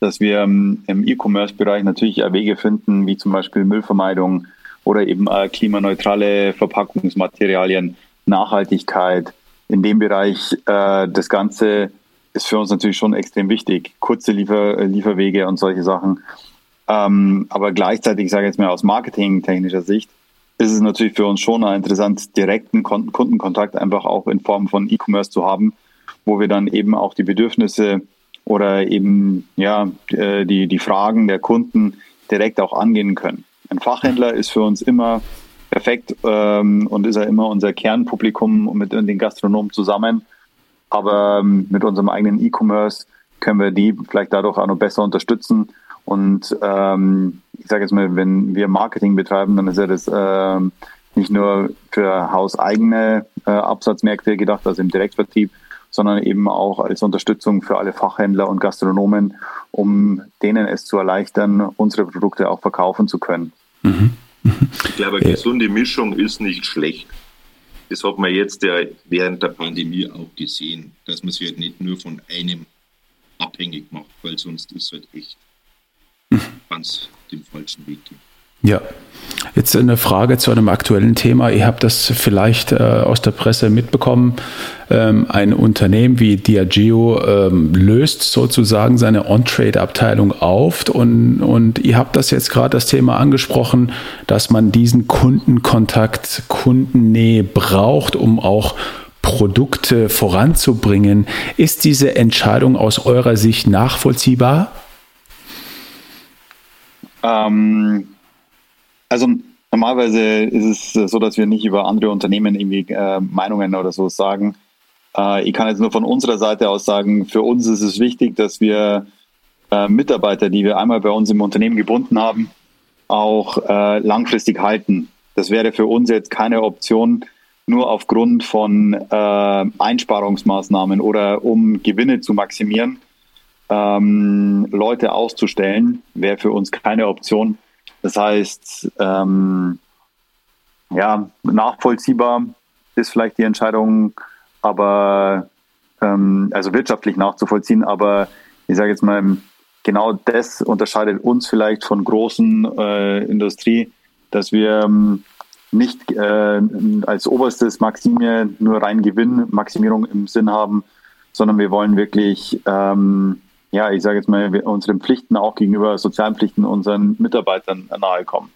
[SPEAKER 3] dass wir im E-Commerce-Bereich natürlich Wege finden, wie zum Beispiel Müllvermeidung, oder eben äh, klimaneutrale Verpackungsmaterialien, Nachhaltigkeit. In dem Bereich äh, das Ganze ist für uns natürlich schon extrem wichtig. Kurze Liefer Lieferwege und solche Sachen. Ähm, aber gleichzeitig, ich sage jetzt mal aus marketingtechnischer Sicht, ist es natürlich für uns schon interessant, direkten Kundenkontakt einfach auch in Form von E-Commerce zu haben, wo wir dann eben auch die Bedürfnisse oder eben ja äh, die, die Fragen der Kunden direkt auch angehen können. Ein Fachhändler ist für uns immer perfekt ähm, und ist ja immer unser Kernpublikum mit den Gastronomen zusammen. Aber ähm, mit unserem eigenen E-Commerce können wir die vielleicht dadurch auch noch besser unterstützen. Und ähm, ich sage jetzt mal, wenn wir Marketing betreiben, dann ist ja das äh, nicht nur für hauseigene äh, Absatzmärkte gedacht, also im Direktvertrieb, sondern eben auch als Unterstützung für alle Fachhändler und Gastronomen, um denen es zu erleichtern, unsere Produkte auch verkaufen zu können. Mhm.
[SPEAKER 2] Ich glaube, eine gesunde Mischung ist nicht schlecht. Das hat man jetzt ja während der Pandemie auch gesehen, dass man sich halt nicht nur von einem abhängig macht, weil sonst ist es halt echt mhm. ganz den falschen Weg geht.
[SPEAKER 1] Ja, jetzt eine Frage zu einem aktuellen Thema. Ihr habt das vielleicht äh, aus der Presse mitbekommen. Ähm, ein Unternehmen wie Diageo ähm, löst sozusagen seine On-Trade-Abteilung auf und, und ihr habt das jetzt gerade das Thema angesprochen, dass man diesen Kundenkontakt, Kundennähe braucht, um auch Produkte voranzubringen. Ist diese Entscheidung aus eurer Sicht nachvollziehbar?
[SPEAKER 3] Ähm also normalerweise ist es so, dass wir nicht über andere Unternehmen irgendwie äh, Meinungen oder so sagen. Äh, ich kann jetzt nur von unserer Seite aus sagen, für uns ist es wichtig, dass wir äh, Mitarbeiter, die wir einmal bei uns im Unternehmen gebunden haben, auch äh, langfristig halten. Das wäre für uns jetzt keine Option, nur aufgrund von äh, Einsparungsmaßnahmen oder um Gewinne zu maximieren, ähm, Leute auszustellen, wäre für uns keine Option das heißt, ähm, ja, nachvollziehbar ist vielleicht die Entscheidung, aber ähm, also wirtschaftlich nachzuvollziehen, aber ich sage jetzt mal, genau das unterscheidet uns vielleicht von großen äh, Industrie, dass wir ähm, nicht äh, als oberstes Maximie nur rein Gewinnmaximierung im Sinn haben, sondern wir wollen wirklich ähm, ja, ich sage jetzt mal, unseren Pflichten auch gegenüber sozialen Pflichten unseren Mitarbeitern nahe kommen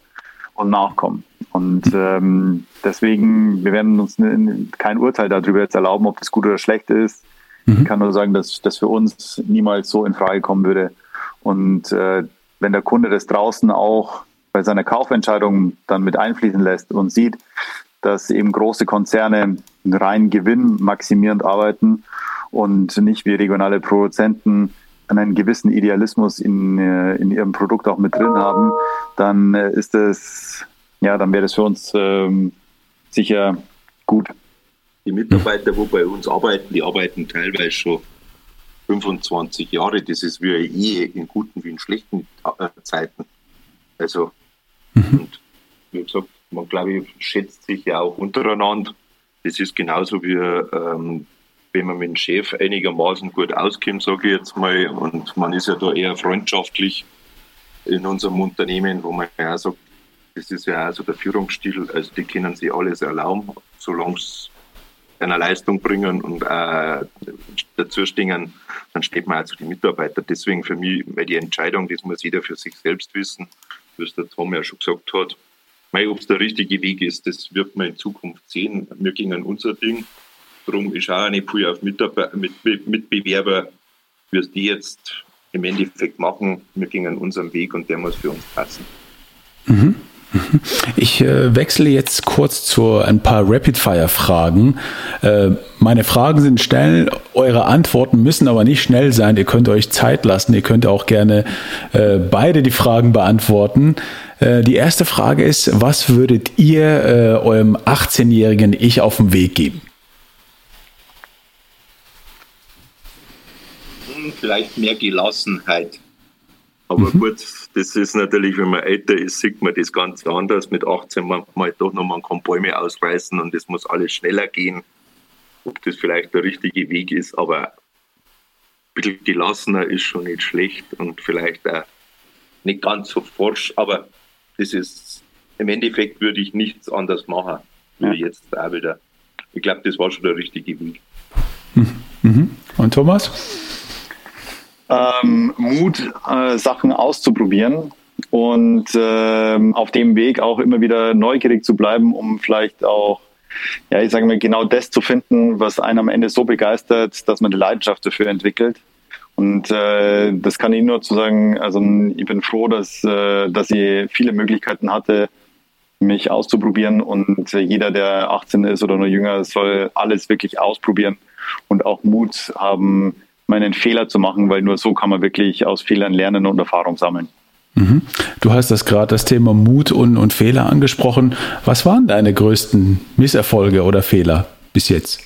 [SPEAKER 3] und nachkommen. Und ähm, deswegen, wir werden uns kein Urteil darüber jetzt erlauben, ob das gut oder schlecht ist. Mhm. Ich kann nur sagen, dass das für uns niemals so in Frage kommen würde. Und äh, wenn der Kunde das draußen auch bei seiner Kaufentscheidung dann mit einfließen lässt und sieht, dass eben große Konzerne rein gewinnmaximierend arbeiten und nicht wie regionale Produzenten einen gewissen Idealismus in, äh, in ihrem Produkt auch mit drin haben, dann äh, ist es, ja, dann wäre das für uns ähm, sicher gut.
[SPEAKER 2] Die Mitarbeiter, die bei uns arbeiten, die arbeiten teilweise schon 25 Jahre. Das ist wie eine Ehe in guten wie in schlechten äh, Zeiten. Also, mhm. und wie gesagt, man glaube ich, schätzt sich ja auch untereinander. Das ist genauso wie ähm, wenn man mit dem Chef einigermaßen gut auskommt, sage ich jetzt mal, und man ist ja da eher freundschaftlich in unserem Unternehmen, wo man ja sagt, das ist ja auch so der Führungsstil, also die können sich alles erlauben, solange es seiner Leistung bringen und äh, dazu stehen, dann steht man auch zu den Mitarbeitern. Deswegen für mich, weil die Entscheidung, das muss jeder für sich selbst wissen, es der Tom ja schon gesagt hat. Ob es der richtige Weg ist, das wird man in Zukunft sehen. Wir gingen unser Ding. Darum ist auch eine viel auf Mitarbeiter, mit, Mitbewerber, es die jetzt im Endeffekt machen. Wir gingen unseren Weg und der muss für uns passen.
[SPEAKER 1] Mhm. Ich äh, wechsle jetzt kurz zu ein paar Rapid-Fire-Fragen. Äh, meine Fragen sind schnell, eure Antworten müssen aber nicht schnell sein. Ihr könnt euch Zeit lassen. Ihr könnt auch gerne äh, beide die Fragen beantworten. Äh, die erste Frage ist, was würdet ihr äh, eurem 18-jährigen Ich auf den Weg geben?
[SPEAKER 2] Hm, vielleicht mehr Gelassenheit. Aber mhm. gut, das ist natürlich, wenn man älter ist, sieht man das ganz anders. Mit 18 manchmal doch noch, man kann Bäume ausreißen und es muss alles schneller gehen. Ob das vielleicht der richtige Weg ist, aber ein bisschen gelassener ist schon nicht schlecht und vielleicht auch nicht ganz so forsch, aber das ist, im Endeffekt würde ich nichts anders machen, wie ja. jetzt auch wieder. Ich glaube, das war schon der richtige Weg.
[SPEAKER 1] Mhm. Und Thomas?
[SPEAKER 3] Ähm, Mut, äh, Sachen auszuprobieren und äh, auf dem Weg auch immer wieder neugierig zu bleiben, um vielleicht auch, ja, ich sage mal, genau das zu finden, was einen am Ende so begeistert, dass man die Leidenschaft dafür entwickelt. Und äh, das kann ich nur zu sagen, also ich bin froh, dass, äh, dass ich viele Möglichkeiten hatte, mich auszuprobieren und äh, jeder, der 18 ist oder nur jünger, soll alles wirklich ausprobieren und auch Mut haben, meinen Fehler zu machen, weil nur so kann man wirklich aus Fehlern lernen und Erfahrung sammeln.
[SPEAKER 1] Mhm. Du hast das gerade das Thema Mut und, und Fehler angesprochen. Was waren deine größten Misserfolge oder Fehler bis jetzt?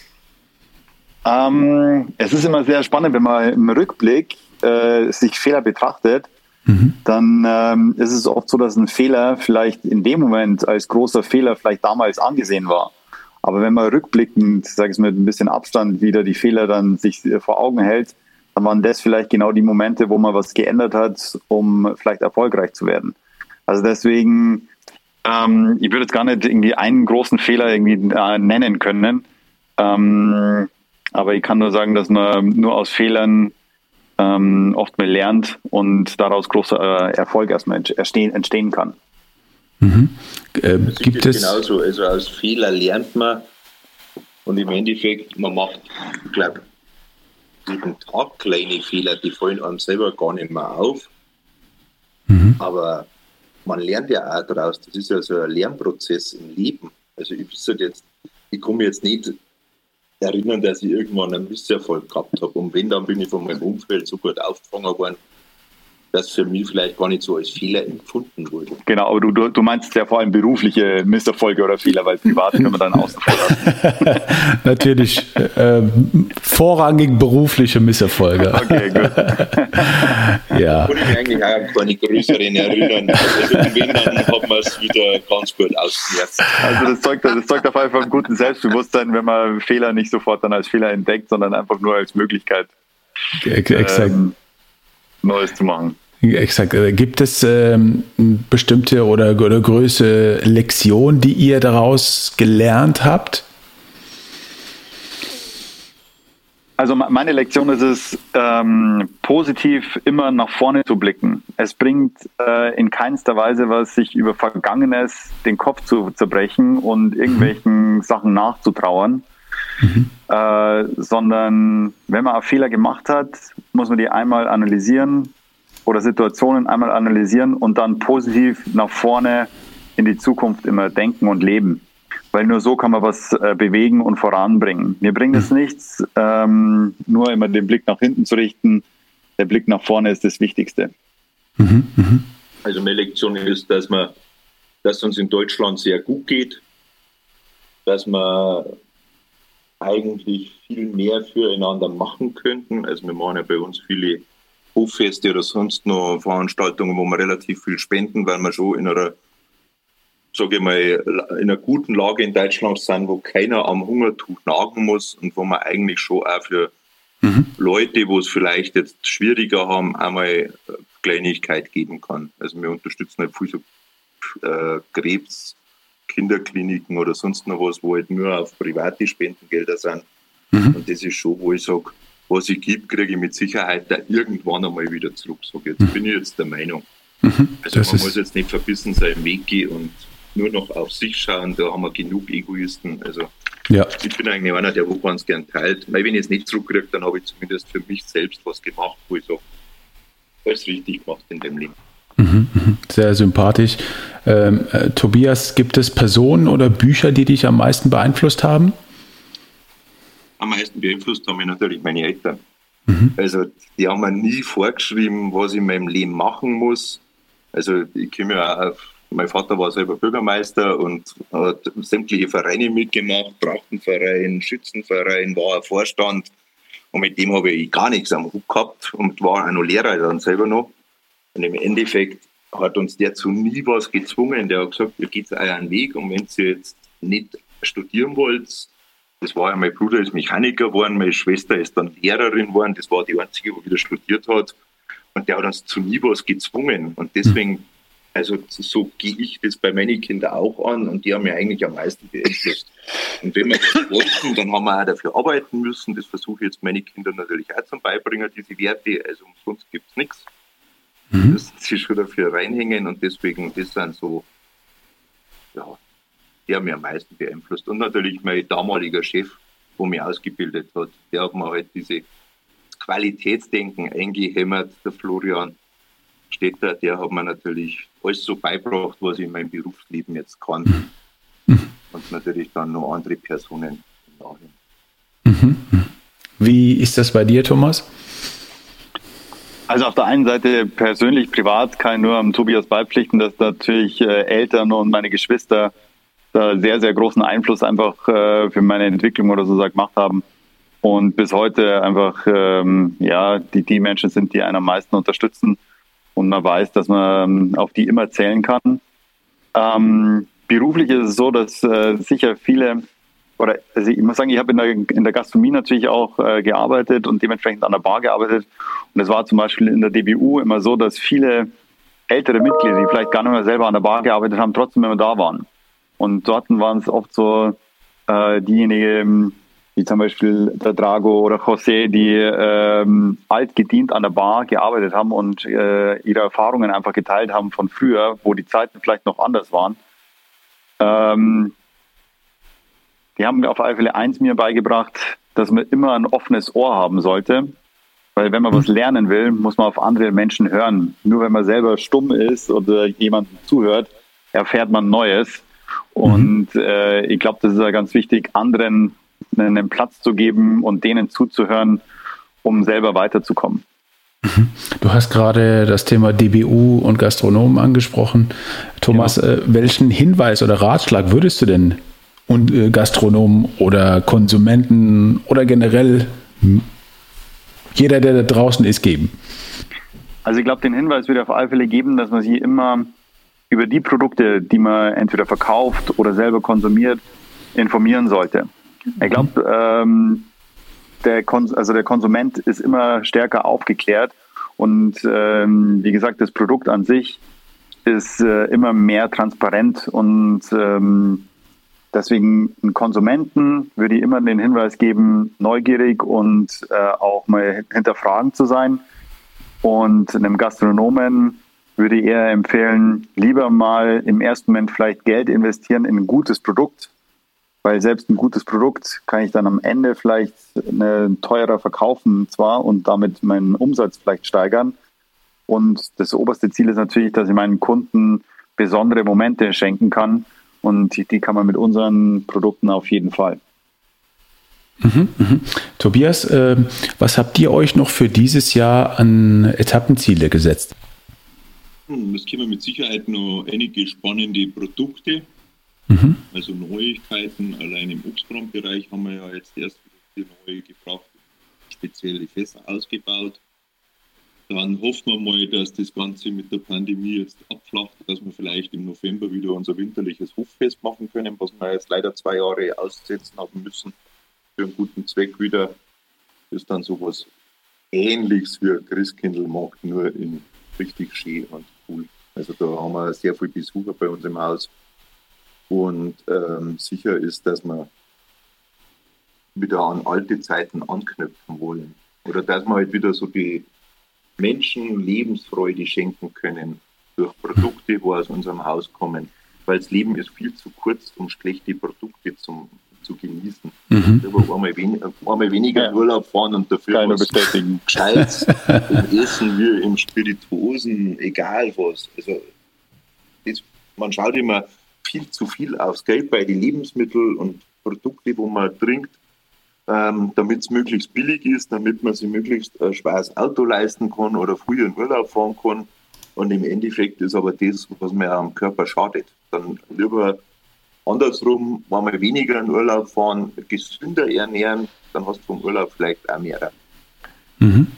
[SPEAKER 3] Ähm, es ist immer sehr spannend, wenn man im Rückblick äh, sich Fehler betrachtet, mhm. dann ähm, ist es oft so, dass ein Fehler vielleicht in dem Moment als großer Fehler vielleicht damals angesehen war. Aber wenn man rückblickend, sage ich mit ein bisschen Abstand wieder die Fehler dann sich vor Augen hält, dann waren das vielleicht genau die Momente, wo man was geändert hat, um vielleicht erfolgreich zu werden. Also deswegen, ähm, ich würde jetzt gar nicht irgendwie einen großen Fehler irgendwie äh, nennen können. Ähm, aber ich kann nur sagen, dass man nur aus Fehlern ähm, oft mehr lernt und daraus großer äh, Erfolg erstmal entstehen, entstehen kann.
[SPEAKER 2] Mhm. Äh, gibt es genauso. Also aus Fehler lernt man und im Endeffekt, man macht, ich glaube, jeden Tag kleine Fehler, die fallen einem selber gar nicht mehr auf. Mhm. Aber man lernt ja auch daraus. Das ist ja so ein Lernprozess im Leben. Also ich weiß jetzt, ich komme jetzt nicht erinnern, dass ich irgendwann einen Misserfolg gehabt habe. Und wenn, dann bin ich von meinem Umfeld so gut aufgefangen worden, das für mich vielleicht gar nicht so als Fehler empfunden wurde.
[SPEAKER 3] Genau, aber du, du, du meinst ja vor allem berufliche Misserfolge oder Fehler, weil privat können wir dann außen vor lassen.
[SPEAKER 1] Natürlich, äh, vorrangig berufliche Misserfolge. Okay, gut.
[SPEAKER 2] ja. Würde ich eigentlich auch an keine größeren erinnern. Also wenn, dann hat man es wieder ganz gut ausgemerzt.
[SPEAKER 3] Also das zeugt, das zeugt auf jeden Fall von gutem Selbstbewusstsein, wenn man Fehler nicht sofort dann als Fehler entdeckt, sondern einfach nur als Möglichkeit.
[SPEAKER 1] Exakt. Ähm,
[SPEAKER 3] Neues zu machen.
[SPEAKER 1] Exakt. Äh, gibt es ähm, bestimmte oder, oder größere Lektion, die ihr daraus gelernt habt?
[SPEAKER 3] Also meine Lektion ist es, ähm, positiv immer nach vorne zu blicken. Es bringt äh, in keinster Weise was, sich über Vergangenes den Kopf zu zerbrechen und irgendwelchen mhm. Sachen nachzutrauern, mhm. äh, sondern wenn man einen Fehler gemacht hat, muss man die einmal analysieren oder Situationen einmal analysieren und dann positiv nach vorne in die Zukunft immer denken und leben. Weil nur so kann man was äh, bewegen und voranbringen. Mir bringt es mhm. nichts, ähm, nur immer den Blick nach hinten zu richten. Der Blick nach vorne ist das Wichtigste.
[SPEAKER 2] Mhm, mh. Also meine Lektion ist, dass man, dass uns in Deutschland sehr gut geht, dass wir eigentlich viel mehr füreinander machen könnten. Also wir machen ja bei uns viele Hoffeste oder sonst noch Veranstaltungen, wo wir relativ viel spenden, weil wir schon in einer, sage ich mal, in einer guten Lage in Deutschland sind, wo keiner am Hungertuch nagen muss und wo man eigentlich schon auch für mhm. Leute, wo es vielleicht jetzt schwieriger haben, einmal Kleinigkeit geben kann. Also wir unterstützen halt viel so äh, Krebs Kinderkliniken oder sonst noch was, wo halt nur auf private Spendengelder sind. Mhm. Und das ist schon, wo ich sage, was ich gebe, kriege ich mit Sicherheit da irgendwann einmal wieder zurück. Sag jetzt mhm. bin ich jetzt der Meinung. Mhm. Also das man muss jetzt nicht verbissen sein Weg gehen und nur noch auf sich schauen, da haben wir genug Egoisten. Also ja. ich bin eigentlich einer, der wo ganz gern teilt. Weil wenn ich es nicht zurückkriege, dann habe ich zumindest für mich selbst was gemacht, wo ich sage, alles richtig gemacht in dem Leben.
[SPEAKER 1] Mhm. Sehr sympathisch. Ähm, äh, Tobias, gibt es Personen oder Bücher, die dich am meisten beeinflusst haben?
[SPEAKER 2] Am meisten beeinflusst haben mich natürlich meine Eltern. Mhm. Also die haben mir nie vorgeschrieben, was ich in meinem Leben machen muss. Also ich komme ja auf, mein Vater war selber Bürgermeister und hat sämtliche Vereine mitgemacht, Trachtenverein, Schützenverein, war Vorstand. Und mit dem habe ich gar nichts am Hut gehabt und war auch noch Lehrer dann selber noch. Und im Endeffekt hat uns der zu nie was gezwungen. Der hat gesagt, ihr geht euren Weg und wenn ihr jetzt nicht studieren wollt, das war ja mein Bruder ist Mechaniker geworden, meine Schwester ist dann Lehrerin geworden, das war die einzige, die wieder studiert hat. Und der hat uns zu nie was gezwungen. Und deswegen, also so gehe ich das bei meinen Kindern auch an und die haben mir eigentlich am meisten beeinflusst. Und wenn wir das wollten, dann haben wir auch dafür arbeiten müssen. Das versuche ich jetzt meine Kinder natürlich auch zum Beibringen, diese Werte. Also umsonst gibt es nichts. Mhm. müssen sie schon dafür reinhängen und deswegen, das sind so, ja, der mir am meisten beeinflusst. Und natürlich mein damaliger Chef, wo mich ausgebildet hat, der hat mir halt diese Qualitätsdenken eingehämmert, der Florian Stetter, der hat mir natürlich alles so beibracht, was ich in meinem Berufsleben jetzt kann. Mhm. Und natürlich dann noch andere Personen Nachhinein.
[SPEAKER 1] Mhm. Wie ist das bei dir, Thomas?
[SPEAKER 3] Also auf der einen Seite persönlich, privat kann ich nur am Tobias beipflichten, dass natürlich äh, Eltern und meine Geschwister da sehr, sehr großen Einfluss einfach äh, für meine Entwicklung oder so gemacht haben. Und bis heute einfach, ähm, ja, die, die Menschen sind, die einen am meisten unterstützen. Und man weiß, dass man ähm, auf die immer zählen kann. Ähm, beruflich ist es so, dass äh, sicher viele oder also ich muss sagen, ich habe in der, in der Gastronomie natürlich auch äh, gearbeitet und dementsprechend an der Bar gearbeitet. Und es war zum Beispiel in der DBU immer so, dass viele ältere Mitglieder, die vielleicht gar nicht mehr selber an der Bar gearbeitet haben, trotzdem immer da waren. Und dort waren es oft so äh, diejenigen, wie zum Beispiel der Drago oder José, die ähm, alt gedient an der Bar gearbeitet haben und äh, ihre Erfahrungen einfach geteilt haben von früher, wo die Zeiten vielleicht noch anders waren. Ähm, die haben mir auf alle Fälle eins mir beigebracht, dass man immer ein offenes Ohr haben sollte. Weil wenn man was lernen will, muss man auf andere Menschen hören. Nur wenn man selber stumm ist oder jemandem zuhört, erfährt man Neues. Und mhm. äh, ich glaube, das ist ja ganz wichtig, anderen einen Platz zu geben und denen zuzuhören, um selber weiterzukommen.
[SPEAKER 1] Mhm. Du hast gerade das Thema DBU und Gastronomen angesprochen. Thomas, genau. äh, welchen Hinweis oder Ratschlag würdest du denn und äh, Gastronomen oder Konsumenten oder generell jeder, der da draußen ist, geben?
[SPEAKER 3] Also ich glaube, den Hinweis würde auf alle Fälle geben, dass man sich immer über die Produkte, die man entweder verkauft oder selber konsumiert, informieren sollte. Ich glaube, ähm, der, also der Konsument ist immer stärker aufgeklärt und ähm, wie gesagt, das Produkt an sich ist äh, immer mehr transparent und ähm, Deswegen einen Konsumenten würde ich immer den Hinweis geben, neugierig und äh, auch mal hinterfragen zu sein. Und einem Gastronomen würde ich eher empfehlen, lieber mal im ersten Moment vielleicht Geld investieren in ein gutes Produkt, weil selbst ein gutes Produkt kann ich dann am Ende vielleicht eine, teurer verkaufen zwar und damit meinen Umsatz vielleicht steigern. Und das oberste Ziel ist natürlich, dass ich meinen Kunden besondere Momente schenken kann und die kann man mit unseren Produkten auf jeden Fall.
[SPEAKER 1] Mhm, mhm. Tobias, äh, was habt ihr euch noch für dieses Jahr an Etappenziele gesetzt?
[SPEAKER 2] Hm, es kommen mit Sicherheit noch einige spannende Produkte, mhm. also Neuigkeiten. Allein im Obstbrandbereich haben wir ja jetzt erst wieder neue gebracht, spezielle Fässer ausgebaut. Dann hoffen wir mal, dass das Ganze mit der Pandemie jetzt abflacht, dass wir vielleicht im November wieder unser winterliches Hoffest machen können, was wir jetzt leider zwei Jahre aussetzen haben müssen für einen guten Zweck wieder. Ist dann sowas Ähnliches wie ein Christkindlmarkt, nur in richtig schön und cool. Also da haben wir sehr viele Besucher bei uns im Haus. Und ähm, sicher ist, dass wir wieder an alte Zeiten anknüpfen wollen. Oder dass wir halt wieder so die Menschen Lebensfreude schenken können durch Produkte, wo aus unserem Haus kommen. Weil das Leben ist viel zu kurz, um schlechte Produkte zum, zu genießen. Mhm. Aber einmal, wen, einmal weniger ja. Urlaub fahren und dafür
[SPEAKER 3] Keine was bestätigen.
[SPEAKER 2] Gescheites im Essen wie im Spirituosen, egal was. Also das, man schaut immer viel zu viel aufs Geld bei den Lebensmitteln und Produkte, wo man trinkt, ähm, damit es möglichst billig ist, damit man sich möglichst ein schweres Auto leisten kann oder früher in Urlaub fahren kann. Und im Endeffekt ist aber das, was mir am Körper schadet. Dann lieber andersrum, wenn wir weniger in Urlaub fahren, gesünder ernähren, dann hast du vom Urlaub vielleicht auch mehr.
[SPEAKER 1] Mhm.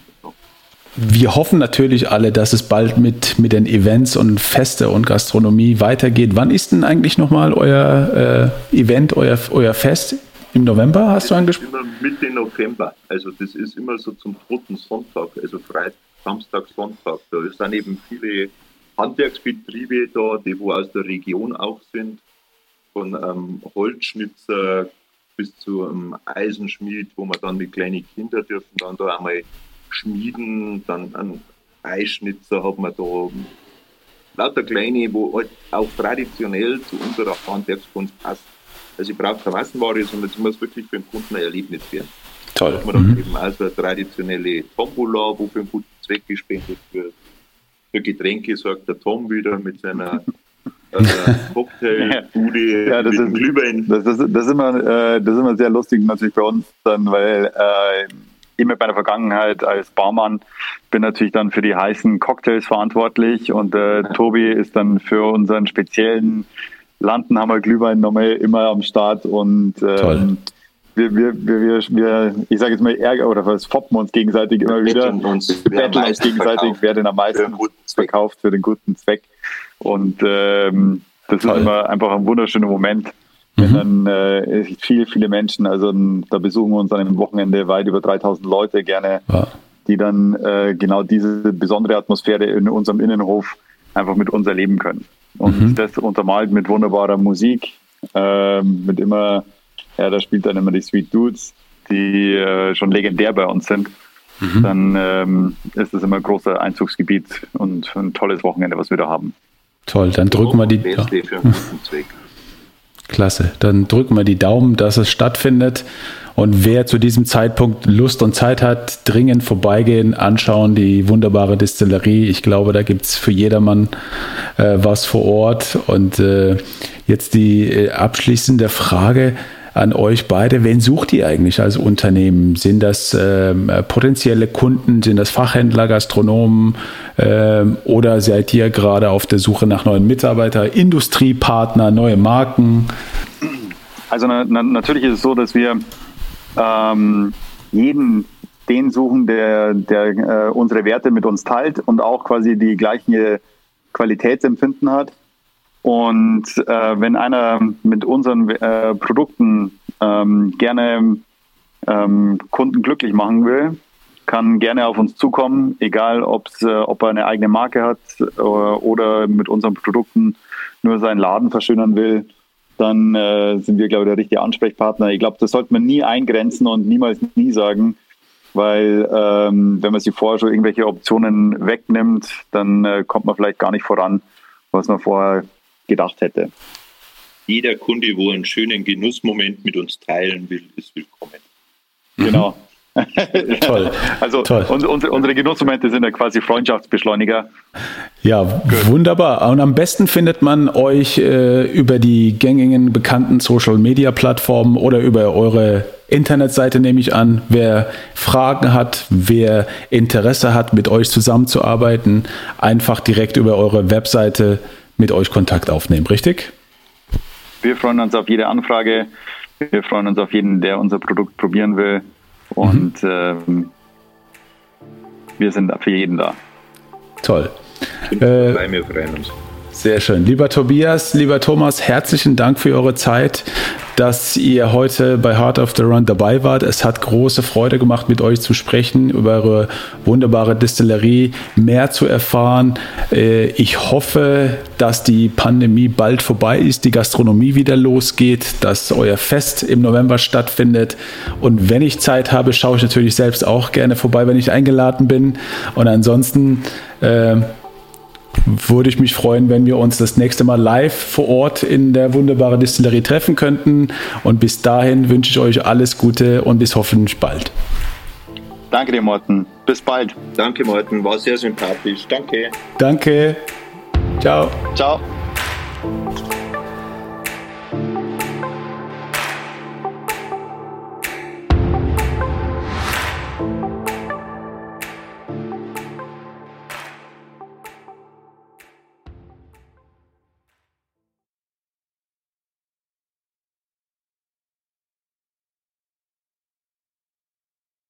[SPEAKER 1] Wir hoffen natürlich alle, dass es bald mit, mit den Events und Feste und Gastronomie weitergeht. Wann ist denn eigentlich nochmal euer äh, Event, euer, euer Fest? Im November hast du angesprochen?
[SPEAKER 2] Immer Mitte November. Also das ist immer so zum dritten Sonntag, also Freitag, Samstag, Sonntag. Da sind eben viele Handwerksbetriebe da, die wo aus der Region auch sind. Von ähm, Holzschnitzer bis zu einem Eisenschmied, wo man dann mit kleinen Kindern dürfen dann da einmal schmieden. Dann ein Eischnitzer hat man da lauter kleine, wo halt auch traditionell zu unserer Handwerkskunst passt. Also ich brauche keine Massenware, sondern es muss wirklich für den Kunden ein Erlebnis werden.
[SPEAKER 1] Toll.
[SPEAKER 2] Da hat man dann mhm. eben auch so eine traditionelle Tombola, wo für einen guten Zweck gespendet wird. Für Getränke sorgt der Tom wieder mit seiner äh, Cocktailbude
[SPEAKER 3] ja, das mit ist, Glühwein. Das, das, das, ist immer, äh, das ist immer sehr lustig natürlich bei uns dann, weil äh, ich mit meiner Vergangenheit als Barmann bin natürlich dann für die heißen Cocktails verantwortlich und äh, Tobi ist dann für unseren speziellen landen, haben wir Glühwein nochmal immer am Start und ähm, wir, wir, wir, wir, ich sage jetzt mal Ärger oder was foppen uns gegenseitig immer wieder.
[SPEAKER 2] Uns,
[SPEAKER 3] wir betteln uns gegenseitig, verkauft. wer den am meisten für verkauft für den guten Zweck. Und ähm, das Toll. ist immer einfach ein wunderschöner Moment, wenn mhm. dann äh, viele, viele Menschen, also da besuchen wir uns an einem Wochenende weit über 3000 Leute gerne, ja. die dann äh, genau diese besondere Atmosphäre in unserem Innenhof einfach mit uns erleben können. Und mhm. das untermalt mit wunderbarer Musik, äh, mit immer, ja, da spielt dann immer die Sweet Dudes, die äh, schon legendär bei uns sind. Mhm. Dann ähm, ist das immer ein großer Einzugsgebiet und ein tolles Wochenende, was wir da haben.
[SPEAKER 1] Toll, dann drücken wir die. Ja. Klasse, dann drücken wir die Daumen, dass es stattfindet. Und wer zu diesem Zeitpunkt Lust und Zeit hat, dringend vorbeigehen, anschauen, die wunderbare Distillerie. Ich glaube, da gibt es für jedermann äh, was vor Ort. Und äh, jetzt die äh, abschließende Frage an euch beide. Wen sucht ihr eigentlich als Unternehmen? Sind das ähm, potenzielle Kunden? Sind das Fachhändler, Gastronomen? Ähm, oder seid ihr gerade auf der Suche nach neuen Mitarbeitern, Industriepartner, neue Marken?
[SPEAKER 3] Also na, na, natürlich ist es so, dass wir ähm, jeden den suchen, der, der äh, unsere Werte mit uns teilt und auch quasi die gleiche Qualitätsempfinden hat. Und äh, wenn einer mit unseren äh, Produkten ähm, gerne ähm, Kunden glücklich machen will, kann gerne auf uns zukommen, egal ob's, äh, ob er eine eigene Marke hat äh, oder mit unseren Produkten nur seinen Laden verschönern will dann äh, sind wir, glaube ich, der richtige Ansprechpartner. Ich glaube, das sollte man nie eingrenzen und niemals nie sagen, weil ähm, wenn man sich vorher schon irgendwelche Optionen wegnimmt, dann äh, kommt man vielleicht gar nicht voran, was man vorher gedacht hätte.
[SPEAKER 2] Jeder Kunde, wo einen schönen Genussmoment mit uns teilen will, ist willkommen.
[SPEAKER 3] Genau. Toll. Also Toll. Und, unsere, unsere Genussmomente sind ja quasi Freundschaftsbeschleuniger.
[SPEAKER 1] Ja, Good. wunderbar. Und am besten findet man euch äh, über die gängigen bekannten Social Media Plattformen oder über eure Internetseite, nehme ich an. Wer Fragen hat, wer Interesse hat, mit euch zusammenzuarbeiten, einfach direkt über eure Webseite mit euch Kontakt aufnehmen, richtig?
[SPEAKER 3] Wir freuen uns auf jede Anfrage. Wir freuen uns auf jeden, der unser Produkt probieren will. Und mhm. ähm, wir sind für jeden da.
[SPEAKER 1] Toll.
[SPEAKER 2] Äh, wir freuen uns.
[SPEAKER 1] Sehr schön. Lieber Tobias, lieber Thomas, herzlichen Dank für eure Zeit. dass ihr heute bei Heart of the Run dabei wart. Es hat große Freude gemacht, mit euch zu sprechen, über eure wunderbare Distillerie mehr zu erfahren. Äh, ich hoffe, dass die Pandemie bald vorbei ist, die Gastronomie wieder losgeht, dass euer Fest im November stattfindet. Und wenn ich Zeit habe, schaue ich natürlich selbst auch gerne vorbei, wenn ich eingeladen bin. Und ansonsten äh, würde ich mich freuen, wenn wir uns das nächste Mal live vor Ort in der wunderbaren Distillerie treffen könnten. Und bis dahin wünsche ich euch alles Gute und bis hoffentlich bald.
[SPEAKER 3] Danke dir, Morten. Bis bald.
[SPEAKER 2] Danke, Morten. War sehr sympathisch. Danke.
[SPEAKER 1] Danke. Ciao.
[SPEAKER 3] Ciao.